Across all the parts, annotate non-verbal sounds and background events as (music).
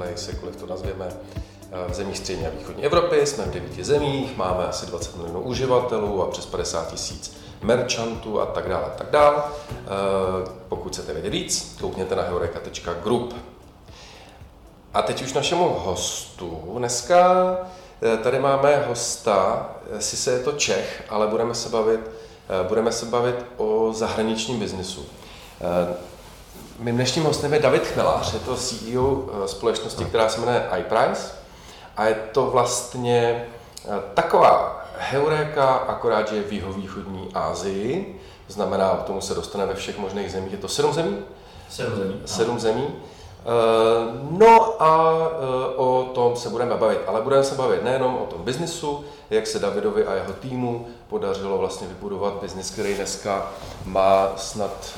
marketplace, jakkoliv to nazvěme. V zemích střední a východní Evropy jsme v devíti zemích, máme asi 20 milionů uživatelů a přes 50 tisíc merchantů a tak dále, a tak dále. Pokud chcete vědět víc, koukněte na heureka.group. A teď už našemu hostu. Dneska Eh, tady máme hosta, eh, sice je to Čech, ale budeme se bavit, eh, budeme se bavit o zahraničním biznisu. Mým dnešním hostem je David Chmelář, je to CEO společnosti, která se jmenuje iPrice a je to vlastně taková heuréka, akorát, že je v jihovýchodní Asii, znamená, k tomu se dostane ve všech možných zemích. Je to sedm zemí? Sedm zemí. Sedm zemí. Eh, no a eh, o tom se budeme bavit, ale budeme se bavit nejenom o tom biznisu, jak se Davidovi a jeho týmu podařilo vlastně vybudovat biznis, který dneska má snad,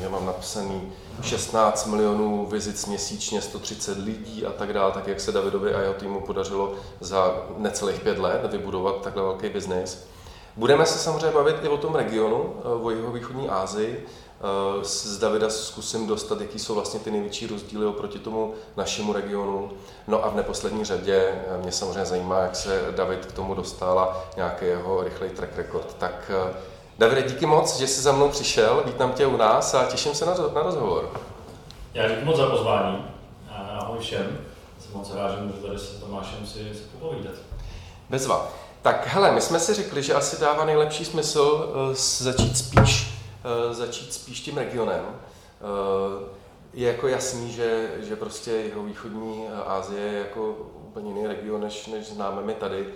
já mám napsaný 16 milionů vizit měsíčně, 130 lidí a tak dále, tak jak se Davidovi a jeho týmu podařilo za necelých pět let vybudovat takhle velký biznis. Budeme se samozřejmě bavit i o tom regionu, eh, o jeho východní Asii, Eh, z Davida zkusím dostat, jaký jsou vlastně ty největší rozdíly oproti tomu našemu regionu. No a v neposlední řadě eh, mě samozřejmě zajímá, jak se David k tomu dostal a nějaký jeho rychlej track record. Tak Davide, díky moc, že jsi za mnou přišel, vítám tě u nás a těším se na, na rozhovor. Já děkuji moc za pozvání. Ahoj všem. Jsem moc rád, že můžu tady s Tomášem si, si popovídat. Bezva. Tak hele, my jsme si řekli, že asi dává nejlepší smysl začít spíš Eh, začít spíš tím regionem. Eh, je jako jasný, že, že prostě jeho východní Asie je jako úplně jiný region, než, než známe my tady.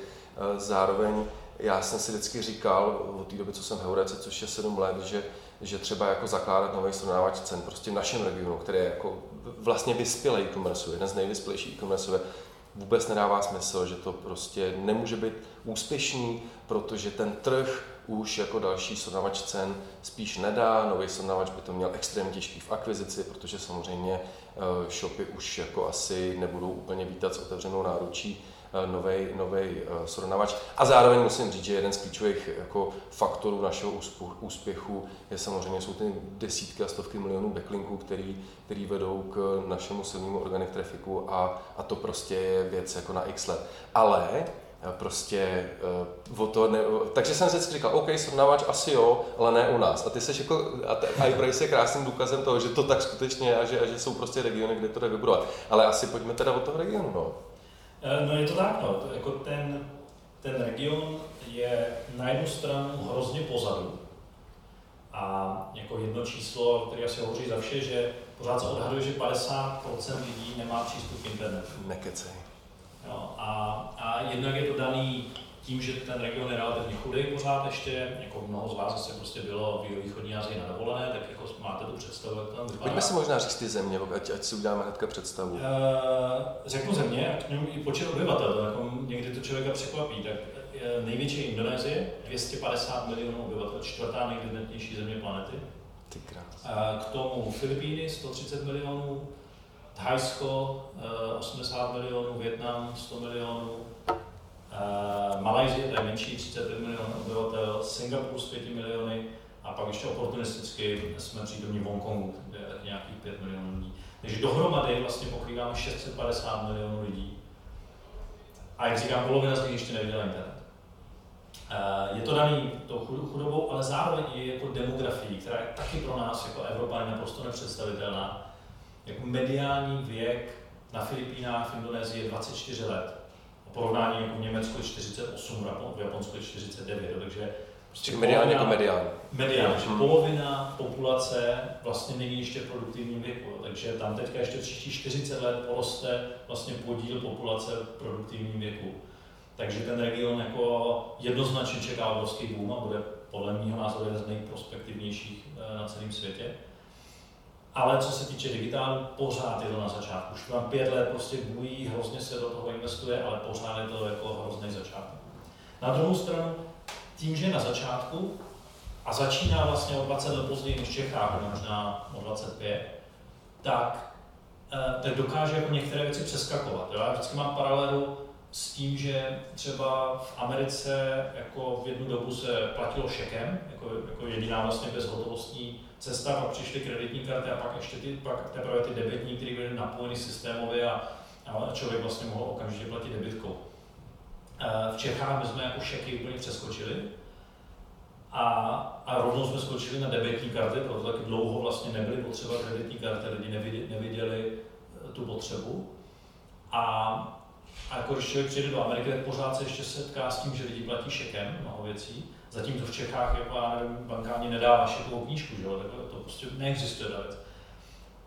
Zároveň já jsem si vždycky říkal od té doby, co jsem v Heurece, což je 7 let, že, že třeba jako zakládat nový srovnávač cen prostě v našem regionu, který je jako vlastně vyspělý e-commerce, jeden z nejvyspělejších e-commerce, vůbec nedává smysl, že to prostě nemůže být úspěšný, protože ten trh už jako další srovnavač cen spíš nedá. Nový srovnavač by to měl extrémně těžký v akvizici, protože samozřejmě eh, shopy už jako asi nebudou úplně vítat s otevřenou náručí nový nový srovnavač. A zároveň musím říct, že jeden z klíčových jako faktorů našeho úspěchu je samozřejmě jsou ty desítky a stovky milionů backlinků, který, který vedou k našemu silnému organic trafficu a, a to prostě je věc jako na x let. Ale prostě uh, o to ne, takže jsem vždycky říkal, OK, srovnávač asi jo, ale ne u nás. A ty seš jako, a iPrice je krásným důkazem toho, že to tak skutečně je a že, a že jsou prostě regiony, kde to jde vybudovat. Ale asi pojďme teda od toho regionu, no. Eh, no je to tak, no. To, jako ten, ten region je na jednu stranu hrozně pozadu. A jako jedno číslo, které asi hovoří za vše, že pořád se odhaduje, že 50% lidí nemá přístup k internetu. Nekecej. Jo, a, a jednak je to daný tím, že ten region je relativně chudý pořád ještě, jako mnoho z vás zase prostě bylo v východní Asii na dovolené, tak jako máte tu představu, jak tam vypadá. Pojďme si možná říct ty země, ať, ať si uděláme hnedka představu. Uh, řeknu země, a k němu i počet obyvatel, to jako někdy to člověka překvapí, tak největší Indonésie, 250 milionů obyvatel, čtvrtá nejdynetnější země planety. Ty krás. K tomu Filipíny 130 milionů, Thajsko 80 milionů, Větnam 100 milionů, Uh, Malajzie, to je menší, 35 milionů obyvatel, Singapur s 5 miliony a pak ještě oportunisticky jsme přítomní v Hongkongu, kde je nějakých 5 milionů lidí. Takže dohromady vlastně pokrýváme 650 milionů lidí. A jak říkám, polovina z nich ještě neviděla internet. Uh, je to daný tou chudobou, ale zároveň i jako demografií, která je taky pro nás jako Evropany naprosto nepředstavitelná. Jako mediální věk na Filipínách, v Indonésii je 24 let porovnání jako v Německu je 48, v Japonsku je 49, takže Prostě mediálně jako medián. Medián, že hmm. polovina populace vlastně není ještě v produktivním věku, takže tam teďka ještě příští 40 let poroste vlastně podíl populace v produktivním věku. Takže ten region jako jednoznačně čeká obrovský boom a bude podle mého názoru jeden z nejprospektivnějších eh, na celém světě. Ale co se týče digitálu, pořád je to na začátku. Už tam pět let prostě bují, hrozně se do toho investuje, ale pořád je to jako hrozný začátek. Na druhou stranu, tím, že na začátku a začíná vlastně o 20 let později než v Čechách, možná o 25, tak, eh, tak dokáže jako některé věci přeskakovat. Jo? Já vždycky mám paralelu s tím, že třeba v Americe jako v jednu dobu se platilo šekem, jako, jako jediná vlastně bezhotovostní cesta, pak přišly kreditní karty a pak ještě ty, pak teprve ty debetní, které byly napojeny systémově a, a člověk vlastně mohl okamžitě platit debitkou. V Čechách my jsme jako šeky úplně přeskočili a, a rovnou jsme skočili na debetní karty, proto taky dlouho vlastně nebyly potřeba kreditní karty, lidi neviděli, neviděli tu potřebu. A a jako když člověk přijde do Ameriky, tak pořád se ještě setká s tím, že lidi platí šekem mnoho věcí. Zatímco v Čechách jako, banka ani nedává šekovou knížku, že? Tak to prostě neexistuje ta věc.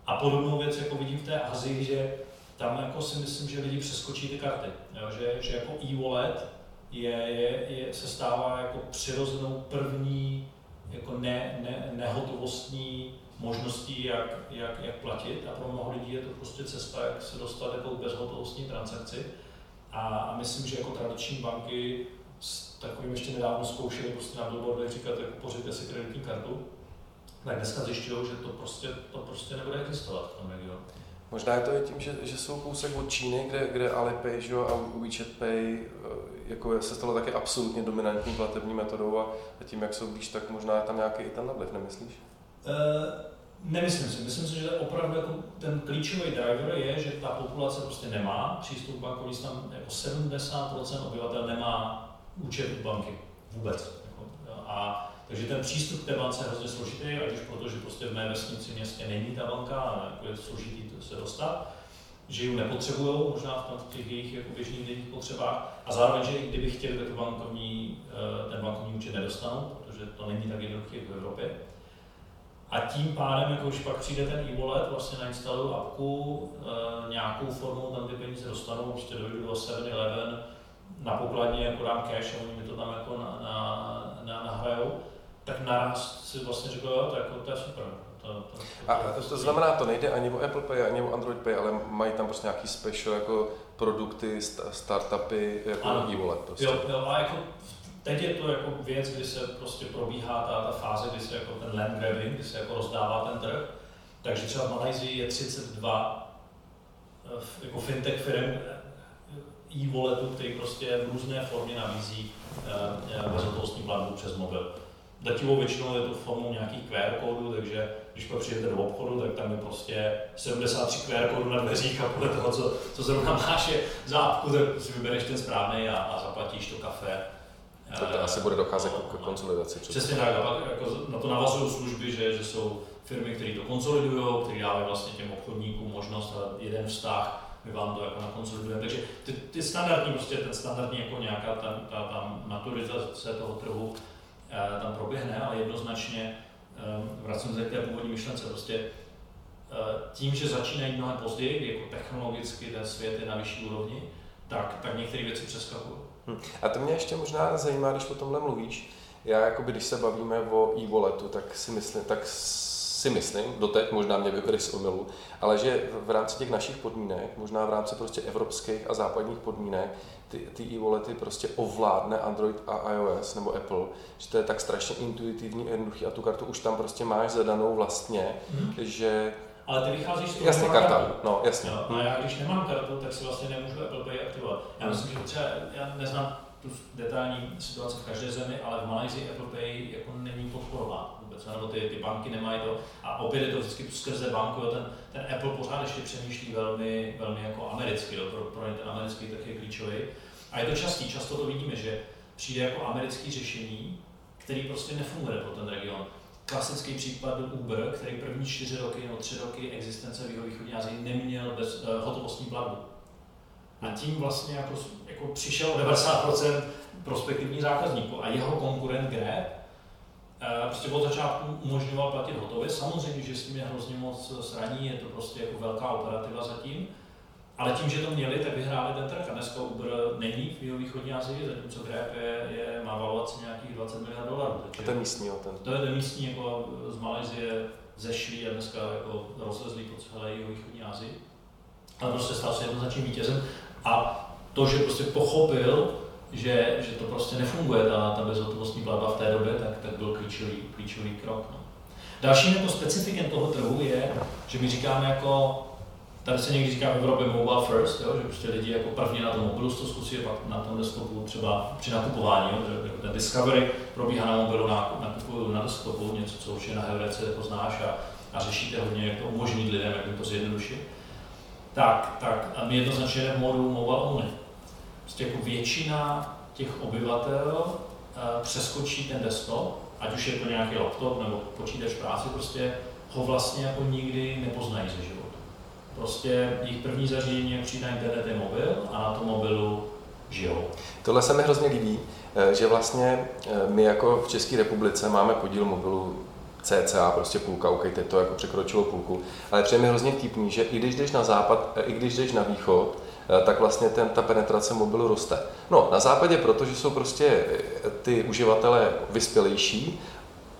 A podobnou věc jako vidím v té Azii, že tam jako si myslím, že lidi přeskočí ty karty. Jo? Že, že jako e-wallet je, je, je, se stává jako přirozenou první jako ne, ne, nehotovostní možností, jak, jak, jak platit a pro mnoho lidí je to prostě cesta, jak se dostat jako bezhotovostní transakci. A, a myslím, že jako tradiční banky takovým ještě nedávno zkoušeli prostě na billboardech říkat, jako pořiďte si kreditní kartu, tak dneska zjišťují, že to prostě, to prostě nebude existovat v tom regionu. Možná je to i tím, že, že jsou kousek od Číny, kde, kde Alipay že, a WeChat Pay eh, jako se stalo taky absolutně dominantní platební metodou a tím, jak jsou blíž, tak možná je tam nějaký i ten vliv, nemyslíš? Uh, Nemyslím si. Myslím si, že opravdu jako ten klíčový driver je, že ta populace prostě nemá přístup k bankovní tam jako 70% obyvatel nemá účet u banky vůbec. A takže ten přístup k té bance je hrozně složitý, ať už proto, že prostě v mé vesnici městě není ta banka jako je složitý se dostat, že ji nepotřebují možná v těch jejich jako běžných denních potřebách a zároveň, že kdyby chtěli, tak bankovní, eh, ten bankovní účet nedostanou, protože to není tak jednoduché v Evropě. A tím pádem, jako už pak přijde ten e-wallet, vlastně nainstaluju apku, e, nějakou formou tam ty peníze dostanou, prostě dojdu do 7-Eleven, na pokladně jako dám cash a oni mi to tam jako na, na, na, nahrajou, tak naraz si vlastně řekl, jo, to, jako, to je super. To, to, to, a to znamená, to nejde ani o Apple Pay, ani o Android Pay, ale mají tam prostě nějaký special jako produkty, startupy, jako e-wallet prostě. Jo, jo, a jako Teď je to jako věc, kdy se prostě probíhá ta, ta fáze, kdy se jako ten land grabbing, kdy se jako rozdává ten trh. Takže třeba v Malajzii je 32 eh, jako fintech firm e-walletu, který prostě v různé formě nabízí eh, bezhotovostní platbu přes mobil. Dativou většinou je to formou nějakých QR kódů, takže když pak přijdete do obchodu, tak tam je prostě 73 QR kódů na dveřích a podle toho, co, co zrovna máš je zápku, tak si vybereš ten správný a, a zaplatíš to kafe to asi bude docházet k konsolidaci. Přesně tak, a pak jako na to navazují služby, že, že jsou firmy, které to konsolidují, které dávají vlastně těm obchodníkům možnost jeden vztah, my vám to jako nakonsolidujeme. Takže ty, ty standardní, prostě ten standardní jako nějaká ta, ta, ta maturizace toho trhu eh, tam proběhne, ale jednoznačně eh, vracím se k té původní myšlence, prostě eh, tím, že začínají mnohem později, jako technologicky ten svět je na vyšší úrovni, tak, tak některé věci přeskakují. Hm. A to mě ještě možná zajímá, když o tomhle mluvíš. Já, jakoby, když se bavíme o e-walletu, tak si myslím, tak si myslím, doteď možná mě vyvedeš z omilu, ale že v rámci těch našich podmínek, možná v rámci prostě evropských a západních podmínek, ty, ty e-wallety prostě ovládne Android a iOS nebo Apple, že to je tak strašně intuitivní, jednoduchý a tu kartu už tam prostě máš zadanou vlastně, mm. že ale ty vycházíš z toho, Jasně, karta, kartu. no jasně. Jo, a já když nemám kartu, tak si vlastně nemůžu Apple Pay aktivovat. Já myslím, že třeba, já neznám tu detailní situaci v každé zemi, ale v Malajzii Apple Pay jako není podporován vůbec, nebo ty, ty banky nemají to. A opět je to vždycky skrze banku, jo, ten, ten Apple pořád ještě přemýšlí velmi, velmi jako americky, jo, pro, pro ten americký tak je klíčový. A je to častý, často to vidíme, že přijde jako americký řešení, který prostě nefunguje pro ten region klasický případ Uber, který první čtyři roky nebo tři roky existence v jeho východní Asii neměl bez uh, hotovostní platbu. A tím vlastně jako, jako přišel o 90% prospektivních zákazníků a jeho konkurent Grab prostě od začátku umožňoval platit hotově. Samozřejmě, že s tím je hrozně moc sraní, je to prostě jako velká operativa zatím, ale tím, že to měli, tak vyhráli ten trh. A dneska Uber není v jeho východní Asii, zatímco Grab je, je, má valuaci nějakých 20 miliard dolarů. Takže a to je místní ten. To je ten místní jako z Malajzie zešlý a dneska jako rozlezlý po celé jeho východní Asii. Ale prostě stal se jednoznačným vítězem. A to, že prostě pochopil, že, že to prostě nefunguje, ta, ta bezhotovostní platba v té době, tak, tak byl klíčový, klíčový krok. No. Dalším jako specifikem toho trhu je, že my říkáme jako tady se někdy říká v Evropě mobile first, jo, že prostě lidi jako první na tom mobilu to zkusí, pak na tom desktopu třeba při nakupování, jo, že jako ten discovery probíhá na mobilu, nakupuju na desktopu, něco, co určitě na Heurece poznáš a, a řešíte hodně, jak to umožnit lidem, jak jim to zjednodušit. Tak, tak a my jednoznačně jdeme modu mobile only. Prostě jako většina těch obyvatel uh, přeskočí ten desktop, ať už je to nějaký laptop nebo počítač práci, prostě ho vlastně jako nikdy nepoznají ze života. Prostě jejich první zařízení, jak přijde internet, je mobil a na tom mobilu žijou. Tohle se mi hrozně líbí, eh, že vlastně eh, my jako v České republice máme podíl mobilu cca, prostě půlka, OK, to jako překročilo půlku, ale přijde mi hrozně vtipný, že i když jdeš na západ, eh, i když jdeš na východ, tak vlastně ten, ta penetrace mobilu roste. No, na západě, protože jsou prostě ty uživatelé vyspělejší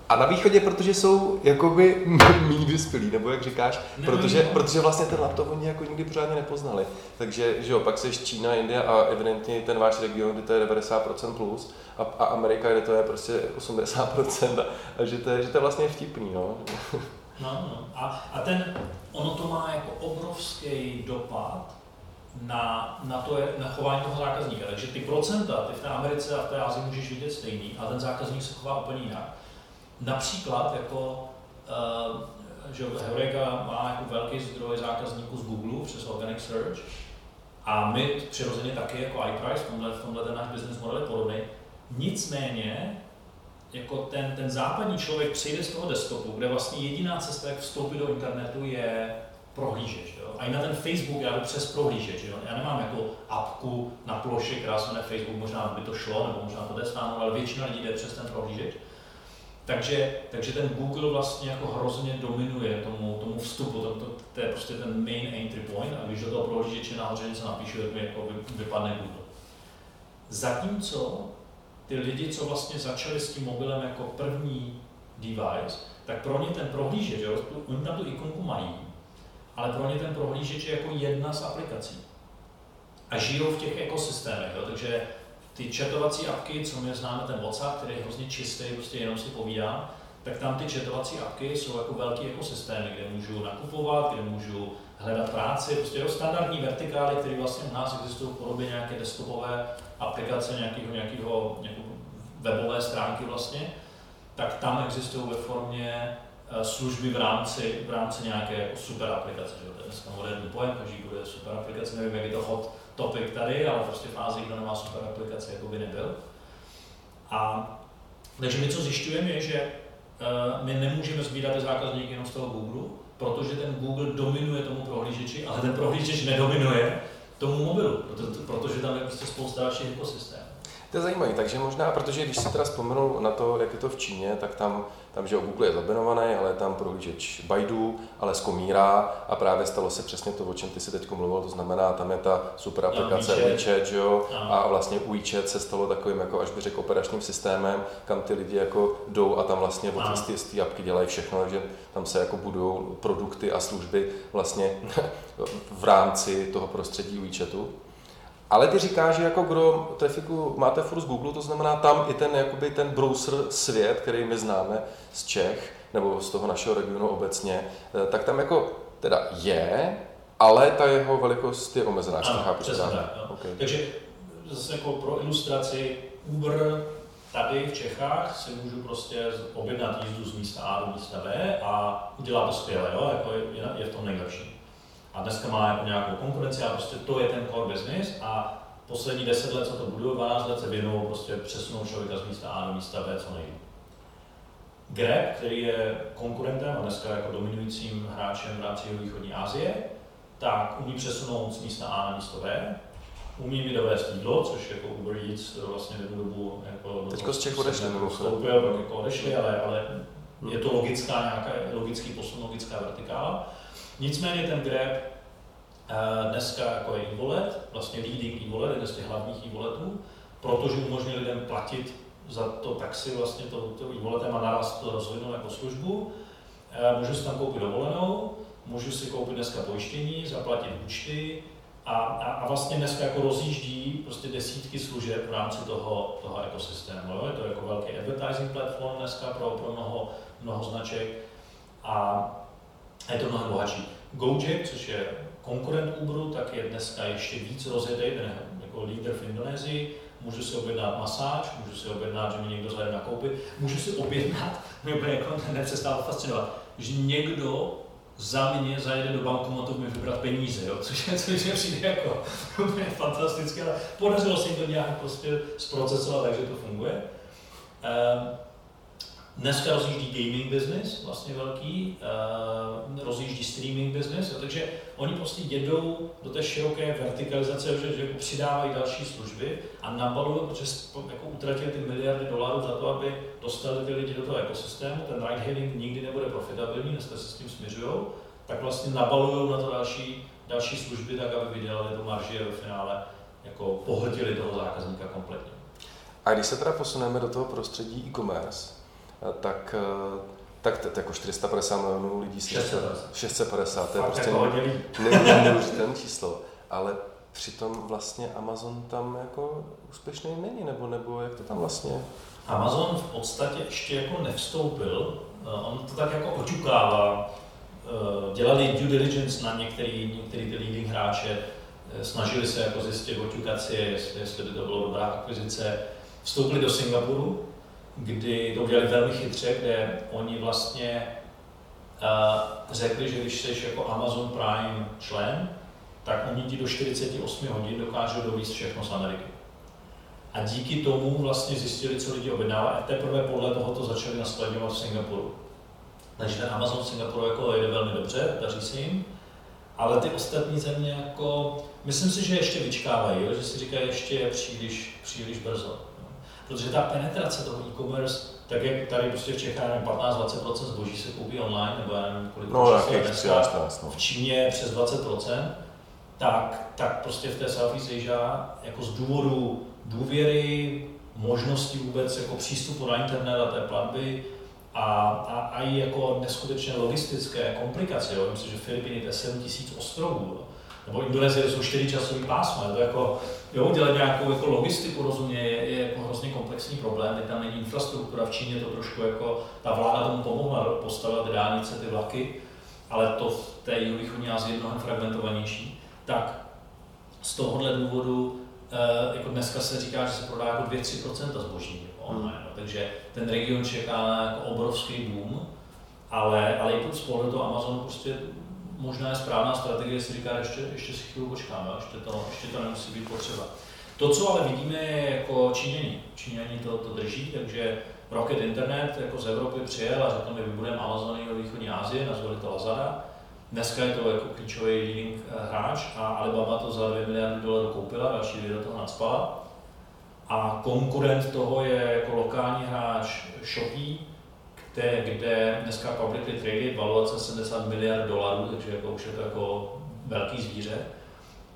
a na východě, protože jsou jakoby (laughs) méně vyspělí, nebo jak říkáš, protože, protože vlastně ten laptop oni jako nikdy pořádně nepoznali. Takže, že jo, pak seš Čína, India a evidentně ten váš region, kde to je 90% plus a, a Amerika, kde to je prostě 80% a, a že, to je, že to je vlastně vtipný, no. No, no. A, a ten, ono to má jako obrovský dopad na, na, to, na chování toho zákazníka. Takže ty procenta, ty v té Americe a v té Ázii můžeš vidět stejný, a ten zákazník se chová úplně jinak. Například jako uh, že Heureka má jako velký zdroj zákazníků z Google přes Organic Search a my přirozeně taky jako iPrice, v tomhle, v tomhle ten náš business model je podobný. Nicméně jako ten, ten západní člověk přijde z toho desktopu, kde vlastně jediná cesta, jak vstoupit do internetu, je prohlížeč. Jo? A i na ten Facebook já jdu přes prohlížeč. Jo? Já nemám jako apku na ploše, která se jmenuje Facebook, možná by to šlo, nebo možná to jde stáhnout, ale většina lidí jde přes ten prohlížeč. Takže, takže ten Google vlastně jako hrozně dominuje tomu, tomu vstupu, to, to, to, je prostě ten main entry point a když do toho prohlížeče nahoře něco napíšu, tak mi jako vypadne Google. Zatímco ty lidi, co vlastně začali s tím mobilem jako první device, tak pro ně ten prohlížeč, oni tam tu ikonku mají, ale pro ně ten prohlížeč je jako jedna z aplikací. A žijou v těch ekosystémech, jo, takže ty chatovací apky, co my známe ten WhatsApp, který je hrozně čistý, prostě jenom si povídám, tak tam ty chatovací apky jsou jako velký ekosystémy, kde můžu nakupovat, kde můžu hledat práci, prostě jo, standardní vertikály, které vlastně u nás existují v podobě nějaké desktopové aplikace, nějakého, nějakého, nějakého webové stránky vlastně, tak tam existují ve formě služby v rámci, v rámci nějaké jako super aplikace. Že? To je dneska moderní pojem, každý bude super aplikace, nevím, jak je to hot topic tady, ale prostě fázi, kdo nemá super aplikace, jako by nebyl. A takže my co zjišťujeme je, že uh, my nemůžeme sbírat zákazníky jenom z toho Google, protože ten Google dominuje tomu prohlížeči, ale ten prohlížeč nedominuje tomu mobilu, protože tam je prostě spousta dalších ekosystémů. To je zajímavé, takže možná, protože když si teda vzpomenu na to, jak je to v Číně, tak tam, tam že Google je zabinovaný, ale je tam prohlížeč Baidu, ale skomírá a právě stalo se přesně to, o čem ty si teď mluvil, to znamená, tam je ta super aplikace no, WeChat, WeChat jo, a vlastně WeChat se stalo takovým, jako až by řekl, operačním systémem, kam ty lidi jako jdou a tam vlastně od z té apky dělají všechno, takže tam se jako budují produkty a služby vlastně (laughs) v rámci toho prostředí WeChatu. Ale ty říkáš, že jako kdo trafiku máte furt z Google, to znamená tam i ten, jakoby ten browser svět, který my známe z Čech, nebo z toho našeho regionu obecně, eh, tak tam jako teda je, ale ta jeho velikost je omezená, ano, chápu, přesně tak. No. Okay. Takže zase jako pro ilustraci Uber tady v Čechách si můžu prostě objednat jízdu z místa A do místa B a udělá to skvěle, jo? Jako je, je v tom nejlepší a dneska má jako nějakou konkurenci a prostě to je ten core business a poslední 10 let, co to budou, 12 let se věnují prostě přesunout člověka z místa A do místa B co nejvíc. Grab, který je konkurentem a dneska jako dominujícím hráčem v rámci východní Asie, tak umí přesunout z místa A na místo B, umí mi dovést jídlo, což jako Uber Eats vlastně v jednu dobu jako Teďko z těch odešli, vstoupil, pak jako odešli, ale, ale je to logická nějaká, logický posun, logická vertikála. Nicméně ten Grab eh, dneska jako je e-wallet, vlastně leading e-wallet, jeden z těch hlavních e-walletů, protože umožňuje lidem platit za to taxi vlastně to, to e-walletem a naraz to rozvinou jako službu. Eh, můžu si tam koupit dovolenou, můžu si koupit dneska pojištění, zaplatit účty a, a, a vlastně dneska jako rozjíždí prostě desítky služeb v rámci toho, toho ekosystému. Jo? Je to jako velký advertising platform dneska pro, pro mnoho, mnoho značek a a je to mnohem bohatší. Gojek, což je konkurent Uberu, tak je dneska ještě víc rozjetý, jako lídr v Indonésii, můžu si objednat masáž, můžu si objednat, že mi někdo zajde na koupy, můžu si objednat, (laughs) mě úplně jako nepřestává fascinovat, že někdo za mě zajede do bankomatu mi vybrat peníze, jo? Což, je, což je přijde jako úplně fantastické, ale podařilo se jim to nějak prostě zprocesovat, takže to funguje. Um, Dneska rozjíždí gaming business, vlastně velký, uh, rozjíždí streaming business, takže oni prostě jedou do té široké vertikalizace, že, že přidávají další služby a nabalují, protože jako utratili ty miliardy dolarů za to, aby dostali ty lidi do toho ekosystému, ten ride hailing nikdy nebude profitabilní, dneska se s tím směřují, tak vlastně nabalují na to další, další služby, tak aby vydělali tu marži a ve finále jako pohltili toho zákazníka kompletně. A když se teda posuneme do toho prostředí e-commerce, tak, eh, tak to, jako 450 milionů lidí si 650. 650, to je prostě jako neuvěřitelné číslo, ale přitom vlastně Amazon tam jako úspěšný není, nebo, nebo jak to tam vlastně? Amazon v podstatě ještě jako nevstoupil, eh, on to tak jako oťukává, dělali due diligence na některý, některý ty leading hráče, snažili se jako zjistit, oťukat si, jestli, jestli by to bylo dobrá akvizice, vstoupili do Singapuru, kdy to udělali velmi chytře, kde oni vlastně uh, řekli, že když jsi jako Amazon Prime člen, tak oni ti do 48 hodin dokážou dovízt všechno z Ameriky. A díky tomu vlastně zjistili, co lidi objednávají a teprve podle toho to začali naskladňovat v Singapuru. Takže ten Amazon v Singapuru jako jde velmi dobře, daří se jim, ale ty ostatní země jako, myslím si, že ještě vyčkávají, že si říkají, ještě je příliš, příliš brzo. Protože ta penetrace toho e-commerce, tak jak tady prostě v Čechách 15-20% zboží se koupí online, nebo já nevím, kolik no, dneska, no. v Číně přes 20%, tak, tak prostě v té Southeast Asia jako z důvodu důvěry, možnosti vůbec jako přístupu na internet a té platby a, a, a i jako neskutečně logistické komplikace. Jo. Myslím, že Filipiny to je 7 000 ostrovů. Jo nebo Indonésie jsou čtyři časové pásma, to jako, jo, dělat nějakou jako logistiku rozumně je, je jako hrozně komplexní problém, tam není infrastruktura, v Číně to trošku jako, ta vláda tomu pomohla postavit dálnice, ty vlaky, ale to v té jihovýchodní Asii je mnohem fragmentovanější, tak z tohohle důvodu eh, jako dneska se říká, že se prodá jako 2-3% zboží online, hmm. takže ten region čeká na jako obrovský boom, ale, ale i z pohledu Amazonu prostě možná je správná strategie si říká, ještě, ještě si chvíli počkáme, ještě to, ještě to nemusí být potřeba. To, co ale vidíme, je jako Číňani. Číňani to, to drží, takže Rocket Internet jako z Evropy přijel a řekl, my vybudeme Amazony ve východní Asii, nazvali to Lazada. Dneska je to jako klíčový leading eh, hráč a Alibaba to za 2 miliardy dolarů koupila, další dvě do toho nadspala. A konkurent toho je jako lokální hráč Shopee, kde, kde dneska publicly traded, valuace 70 miliard dolarů, takže jako už je to jako velký zvíře.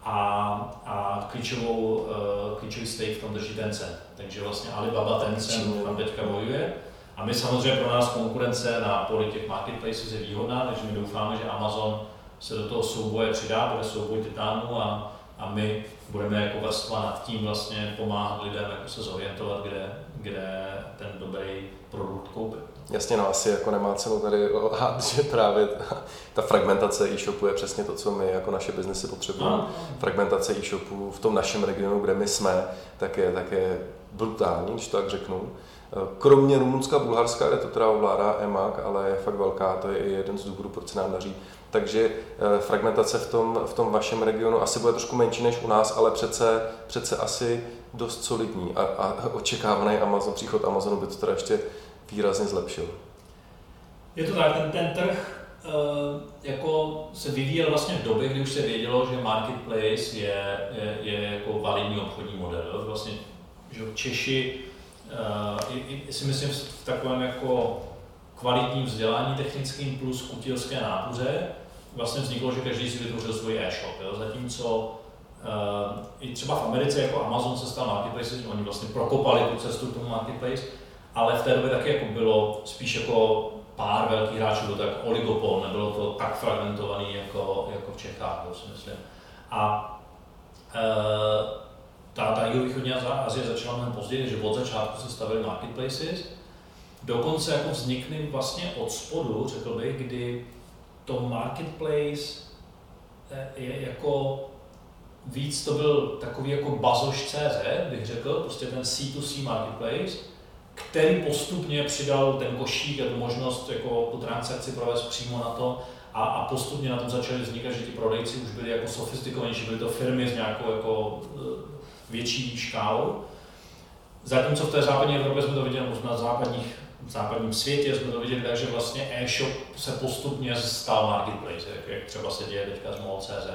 A, a klíčovou, uh, klíčový stake v tom drží Tencent. Takže vlastně Alibaba Tencent tam teďka bojuje. A my samozřejmě pro nás konkurence na poli těch marketplaces je výhodná, takže my doufáme, že Amazon se do toho souboje přidá, bude souboj titánů a, a my budeme jako vrstva nad tím vlastně pomáhat lidem jako se zorientovat, kde, kde ten dobrý produkt koupit. Jasně, no asi jako nemá cenu tady lhát, (laughs) že právě ta, ta fragmentace e-shopu je přesně to, co my jako naše biznesy potřebujeme. No. Fragmentace e-shopu v tom našem regionu, kde my jsme, tak je, tak je brutální, když to tak řeknu. Kromě Rumunska, Bulharska, kde to teda ovládá EMAG, ale je fakt velká, to je i jeden z důvodů, proč se nám daří. Takže eh, fragmentace v tom, v tom vašem regionu asi bude trošku menší než u nás, ale přece, přece asi dost solidní a, a očekávaný Amazon, příchod Amazonu by to teda ještě výrazně zlepšil. Je to tak, ten, ten trh uh, jako se vyvíjel vlastně v době, kdy už se vědělo, že marketplace je, je, je jako validní obchodní model. Vlastně, že Češi, uh, i, si myslím, v takovém jako kvalitním vzdělání technickým plus kutilské nátuře vlastně vzniklo, že každý si vytvořil svůj e-shop. Jo? Zatímco uh, i třeba v Americe jako Amazon se stal marketplace, oni vlastně prokopali tu cestu k tomu marketplace, ale v té době taky jako bylo spíš jako pár velkých hráčů, bylo to jako oligopol, nebylo to tak fragmentovaný jako, jako v Čechách, to si myslím. A e, ta, ta jihovýchodní Azie začala mnohem později, že od začátku se stavily marketplaces, dokonce jako vznikly vlastně od spodu, řekl bych, kdy to marketplace eh, je jako víc to byl takový jako bazoš.cz, bych řekl, prostě ten C2C marketplace, který postupně přidal ten košík a tu možnost jako tu transakci provést přímo na to a, a postupně na tom začaly vznikat, že ti prodejci už byli jako sofistikovanější, byly to firmy s nějakou jako eh, větší škálou. Zatímco v té západní Evropě jsme to viděli, nebo na západních, v západním světě jsme to viděli tak, že vlastně e-shop se postupně stal marketplace, jak, jak třeba se děje teďka z MOL.cz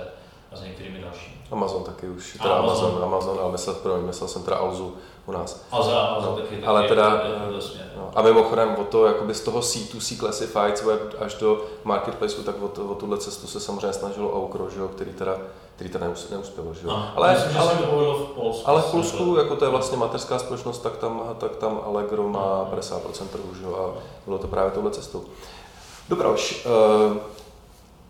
a s některými dalšími. Amazon taky už, teda Amazon, Amazon, Amazon ale myslel, myslel jsem teda Alzu u nás. Alza, Alza no, taky, taky, ale teda, no, a mimochodem o to, jakoby z toho C2C Classifieds web až do marketplaceu, tak o, to, o tuhle cestu se samozřejmě snažilo Aukro, že jo, který teda který to neus, neuspělo. Že jo? No, ale, myslím, ale, že ale, v Polsku. Ale v Polsku, jako to je vlastně mateřská společnost, tak tam, tak tam Allegro má 50% trhu, že jo? a bylo to právě touhle cestou. Dobroš, uh,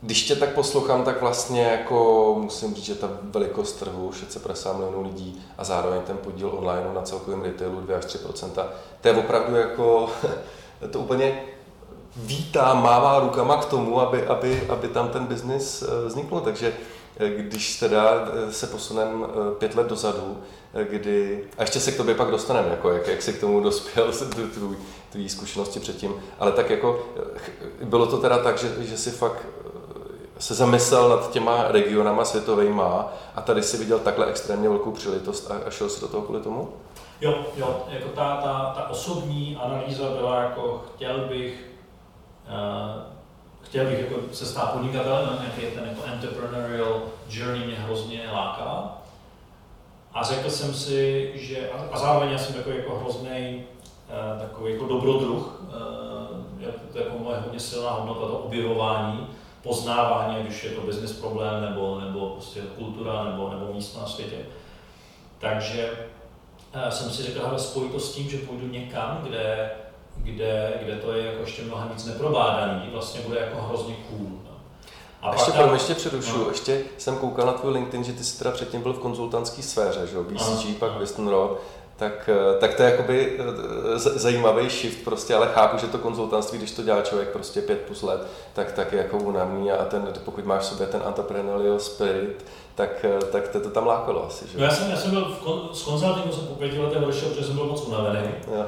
když tě tak poslouchám, tak vlastně jako musím říct, že ta velikost trhu, 650 milionů lidí a zároveň ten podíl online na celkovém retailu 2 až 3% to je opravdu jako, (laughs) to úplně vítá, mává rukama k tomu, aby, aby, aby tam ten biznis eh, vznikl. Takže eh, když teda eh, se posuneme pět let dozadu, kdy, a ještě se k tobě pak dostaneme, jako jak, jak se k tomu dospěl, (laughs) tvůj, tvý zkušenosti předtím, ale tak jako bylo to teda tak, že, že si fakt se zamyslel nad těma regionama světovejma a tady si viděl takhle extrémně velkou příležitost a, šel si do toho kvůli tomu? Jo, jo, jako ta, ta, ta osobní analýza byla jako chtěl bych uh, chtěl bych jako se stát podnikatelem, nějaký ten jako entrepreneurial journey mě hrozně láká. A řekl jsem si, že, a, a zároveň já jsem takový jako hrozný, uh, takový jako dobrodruh, uh, to je jako moje hodně silná hodnota, to objevování, poznávání, když je to business problém, nebo, nebo prostě kultura, nebo, nebo místo na světě. Takže uh, jsem si řekl, že spojit to s tím, že půjdu někam, kde, kde, kde to je jako ještě mnohem víc neprobádaný, vlastně bude jako hrozně cool. No. A ještě pro ještě přerušu, no. ještě jsem koukal na tvůj LinkedIn, že ty jsi teda předtím byl v konzultantské sféře, že jo, BCG, ano. pak Weston Road, tak, eh, tak to je jakoby eh, zajímavý shift prostě, ale chápu, že to konzultantství, když to dělá člověk prostě pět plus let, tak, tak je jako unavný a ten, pokud máš v sobě ten entrepreneurial spirit, tak, eh, tak to, to tam lákalo asi, že? No já jsem, já jsem byl v kon, z konzultingu jsem po pěti letech odešel, protože jsem byl moc unavený. Ja.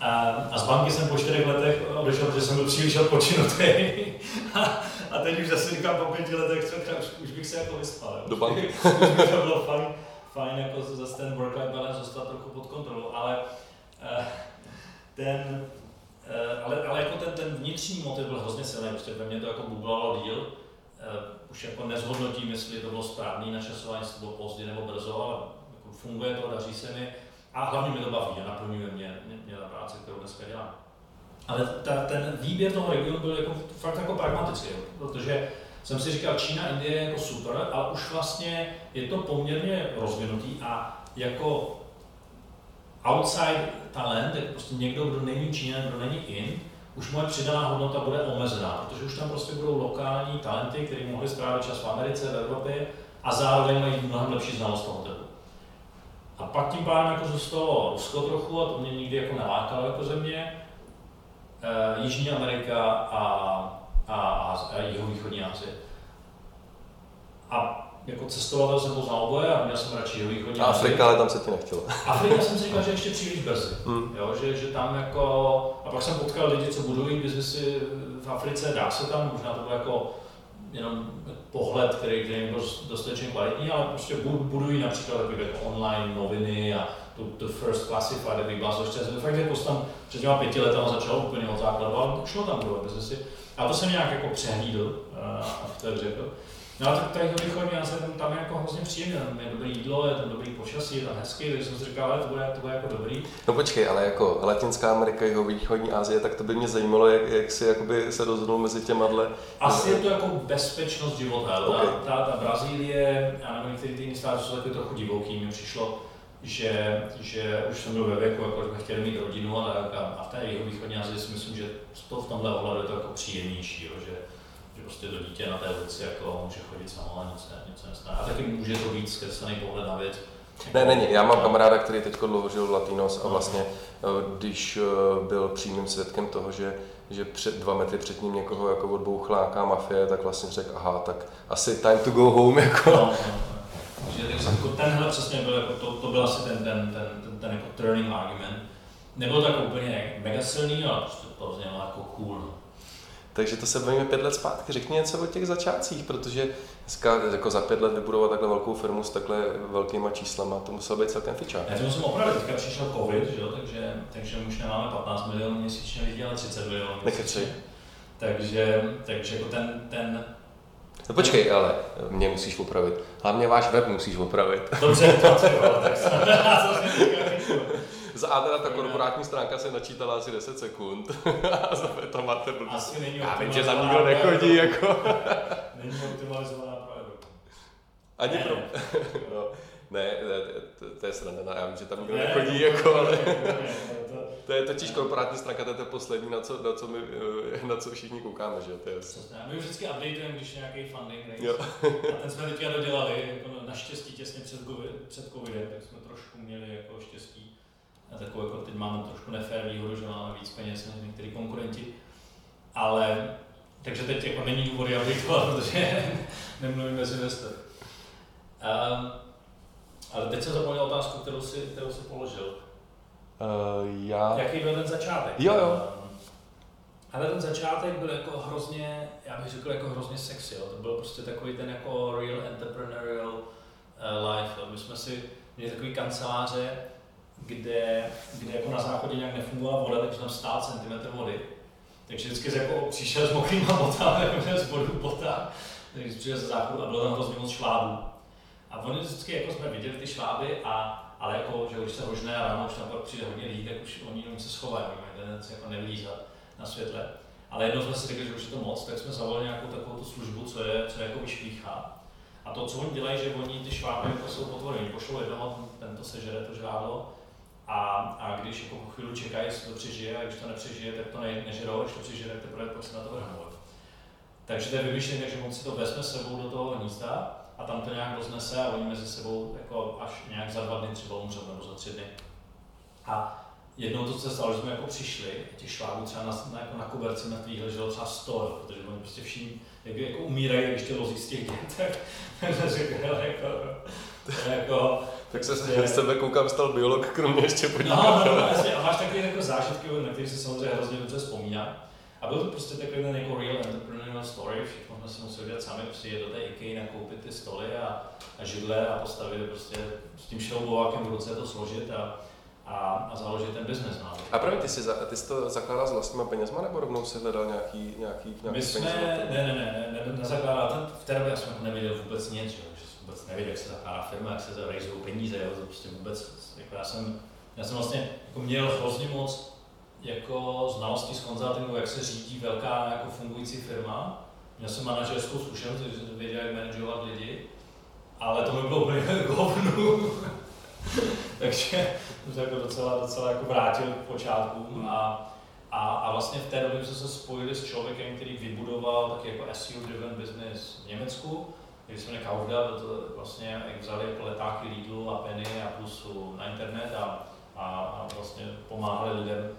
A, a z banky jsem po čtyřech letech odešel, protože jsem byl příliš odpočinutý. (laughs) a, a teď už zase říkám po pěti letech, co, už, už bych se jako vyspal. Do banky. (laughs) už by to bylo fajn fajn jako zase ten work-life balance dostat trochu pod kontrolu, ale uh, ten, uh, ale, ale jako ten, ten vnitřní motiv byl hrozně silný, prostě ve mně to jako bublalo díl, uh, už jako nezhodnotím, jestli to bylo správný načasování, jestli to bylo pozdě nebo brzo, ale jako funguje to, daří se mi a hlavně mi to baví a naplňuje mě, mě, mě ta práce, kterou dneska dělám. Ale ta, ten výběr toho regionu byl jako, fakt jako pragmatický, protože jsem si říkal, Čína, Indie je jako super, ale už vlastně je to poměrně rozvinutý a jako outside talent, jako prostě někdo, kdo není Číňan, kdo není in, už moje přidaná hodnota bude omezená, protože už tam prostě budou lokální talenty, kteří mohli strávit čas v Americe, v Evropě a zároveň mají mnohem lepší znalost toho trhu. A pak tím pádem jako zůstalo Rusko trochu a to mě nikdy jako nelákalo jako země, e, Jižní Amerika a a, a, a jihovýchodní Asie. A jako cestovatel jsem poznal oboje a měl jsem radši jihovýchodní A Afrika, ale tam se ti nechtělo. Afrika jsem si (laughs) říkal, že ještě příliš brzy. Hmm. Jo, že, že tam jako, a pak jsem potkal lidi, co budují biznesy v Africe, dá se tam, možná to bylo jako jenom pohled, který, který byl dostatečně kvalitní, ale prostě budují například takové jako online noviny a tu, tu first classified, aby byla to fakt jako tam před těma pěti letama začalo úplně od základu, ale šlo tam budovat biznesy. A to jsem nějak jako přehlídl eh, a v té řekl. No a tak tady východní já jsem tam jako hrozně příjemně, tam je dobré jídlo, je tam dobrý počasí, je tam hezký, takže jsem si říkal, ale to bude, to bude jako dobrý. No počkej, ale jako Latinská Amerika, jeho východní Asie, tak to by mě zajímalo, jak, jak si jakoby se rozhodnul mezi těma dle. Asi je to jako bezpečnost života, okay. ta, ta, ta Brazílie, já nevím, některé ty státy jsou taky trochu divoký, mi přišlo, že, že už jsem byl ve věku, jako jsme chtěli mít rodinu a, tak, a v té jeho východní Asii si myslím, že to v tomhle ohledu je to jako příjemnější, jo, že, že prostě to dítě na té ulici jako může chodit samo a nic, nic nestane. A taky může to být zkreslený pohled na věc, Ne, není. Já mám kamaráda, který teď dlouho žil v Latinos a vlastně, eh, když eh, byl přímým svědkem toho, že, že před dva metry před ním někoho jako odbouchla nějaká mafie, tak vlastně řekl, aha, tak asi time to go home, jako. No, no, no. Takže jako tenhle přesně byl, jako to, to byl asi ten, ten, ten, ten, ten jako turning argument. Nebyl tak úplně mega silný, ale prostě to znělo jako cool. No. Takže to se bavíme pět let zpátky. Řekni něco o těch začátcích, protože dneska jako za pět let vybudovat takhle velkou firmu s takhle velkýma číslama, to muselo být celkem fičák. Já to musím opravit, teďka přišel covid, že jo, takže, takže už nemáme 15 milionů měsíčně lidí, ale 30 milionů měsíčně. Takže, takže jako ten, ten No počkej, ale mě musíš opravit. Hlavně váš web musíš opravit. Dobře, to tak (laughs) (laughs) Za A teda ta korporátní stránka se načítala asi 10 sekund. (laughs) a za B tam máte blbý. Asi není Já vím, že tam nikdo nechodí, jako. není optimalizovaná pro Ani pro... no. Ne, to, to je sranda, já vím, že tam nikdo ne, nechodí, ne, jako, ale to je totiž korporátní stránka, to je to poslední, na co, na co, my, eh, na co všichni koukáme, že to je jasné. My vždycky updateujeme, když je nějaký funding race. A ten jsme teďka dodělali, jako naštěstí těsně před, COVID, před covidem, tak jsme trošku měli jako štěstí. A takovou, jako teď máme trošku nefér výhodu, že máme víc peněz než některý konkurenti. Ale takže teď jako není důvod updateovat, (laughs) protože nemluvíme s investory. Um, ale teď jsem zapomněl otázku, kterou si, kterou si položil. Uh, já... Jaký byl ten začátek? Jo, jo. Um, ale ten začátek byl jako hrozně, já bych řekl jako hrozně sexy, jo. to byl prostě takový ten jako real entrepreneurial uh, life. Jo. My jsme si měli takový kanceláře, kde, kde jako na záchodě nějak nefungovala voda, takže tam stál centimetr vody. Takže vždycky jako přišel s mokrýma botami, jako (laughs) z vodu bota, takže přišel ze záchodu a bylo tam hrozně moc šlábů. A oni vždycky jako jsme viděli ty šváby, a, ale jako, že už se hožné a ráno už tam přijde hodně lidí, tak už oni jenom se schovají, oni mají tendenci jako nevlízat na světle. Ale jednou jsme si řekli, že už je to moc, tak jsme zavolali nějakou takovou tu službu, co je, co je jako vyšplíchá. A to, co oni dělají, že oni ty šváby jako jsou potvory, oni pošlou jednoho, ten to sežere to žrádlo, a, a když jako chvíli čekají, jestli to přežije, a když to nepřežije, tak to ne, nežerou, když to přežije, tak teprve pak se na to vrhnou. Takže to je vymyšlené, že on si to vezme sebou do toho hnízda a tam to nějak roznese a oni mezi sebou jako až nějak za dva dny třeba umřou nebo za tři dny. A jednou to se stalo, že jsme jako přišli, těch švábů třeba na, na, jako na koberci mrtvých leželo třeba 100, protože oni prostě všichni jak, jako umírají, když ty lozí z těch dět, (laughs) tak, tak řekl, jako, jako, tak se z tebe koukám, stal biolog, kromě ještě podnikat. No, no, no, a máš takové jako zážitky, na které si samozřejmě hrozně dobře vzpomíná. A byl to prostě takový ten jako real entrepreneurial story, všechno jsme si museli dělat sami, přijet do té IKEA, nakoupit ty stoly a, a židle a postavit prostě s tím šroubovákem v ruce to složit a, a, a založit ten biznes. No. A právě ty jsi, za, ty jsi to zakládal s vlastníma penězma nebo rovnou si hledal nějaký, nějaký, nějaký My jsme, ne, ne, ne, ne, ne, nezakládal, ten, v té době jsem nevěděl vůbec nic, že, že jsem vůbec nevěděl, jak se zakládá firma, jak se zarejzují peníze, jo, to prostě vůbec, jako já jsem, já jsem vlastně jako měl hrozně moc jako znalosti z konzultingu, jak se řídí velká jako fungující firma. Měl jsem manažerskou zkušenost, takže jsem věděl, jak manažovat lidi, ale to mi bylo úplně (laughs) hovnu. (laughs) takže jsem se jako docela, docela jako vrátil k počátkům a, a, a vlastně v té době jsme se spojili s člověkem, který vybudoval taky jako SEO driven business v Německu, který se jmenuje Kaufda, byl to vlastně, jak vzali jako letáky Lidlu a Penny a Plusu na internet a, a, a vlastně pomáhali lidem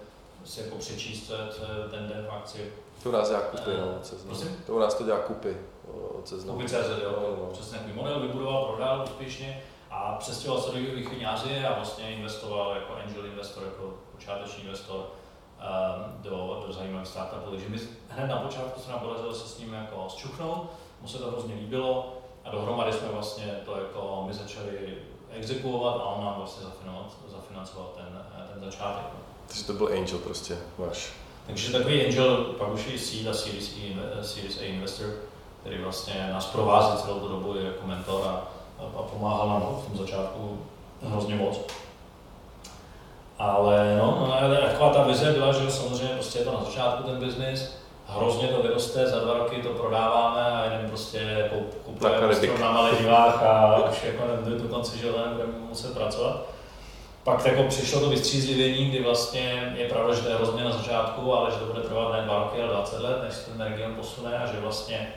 si jako přečíst, co je, co je ten den v akci. To u nás dělá kupy, no, seznam. To u nás to dělá kupy od seznamu. Kupy CZ, jo, no, no. přesně takový model vybudoval, prodal úspěšně a přestěhoval se do východní a vlastně investoval jako angel investor, jako počáteční investor um, do, do zajímavých startupů. Takže my hned na počátku se nám podařilo se s ním jako zčuchnout, mu se to hrozně líbilo a dohromady jsme vlastně to jako my začali exekuovat a on nám vlastně zafinancoval ten, ten začátek. No. Takže to byl Angel prostě váš. Takže takový Angel, pak už i Seed a Series, e, Series A investor, který vlastně nás provází celou tu dobu jako mentor a, a pomáhal nám v tom začátku hrozně moc. Ale no, no taková ta vize byla, že samozřejmě prostě je to na začátku ten biznis, hrozně to vyroste, za dva roky to prodáváme a jenom prostě kupujeme na Maledivách a už jako do konce života nebudeme muset pracovat. Pak jako přišlo to vystřízlivění, kdy vlastně je pravda, že to je hrozně na začátku, ale že to bude trvat ne dva roky, ale 20 let, než se ten region posune a že vlastně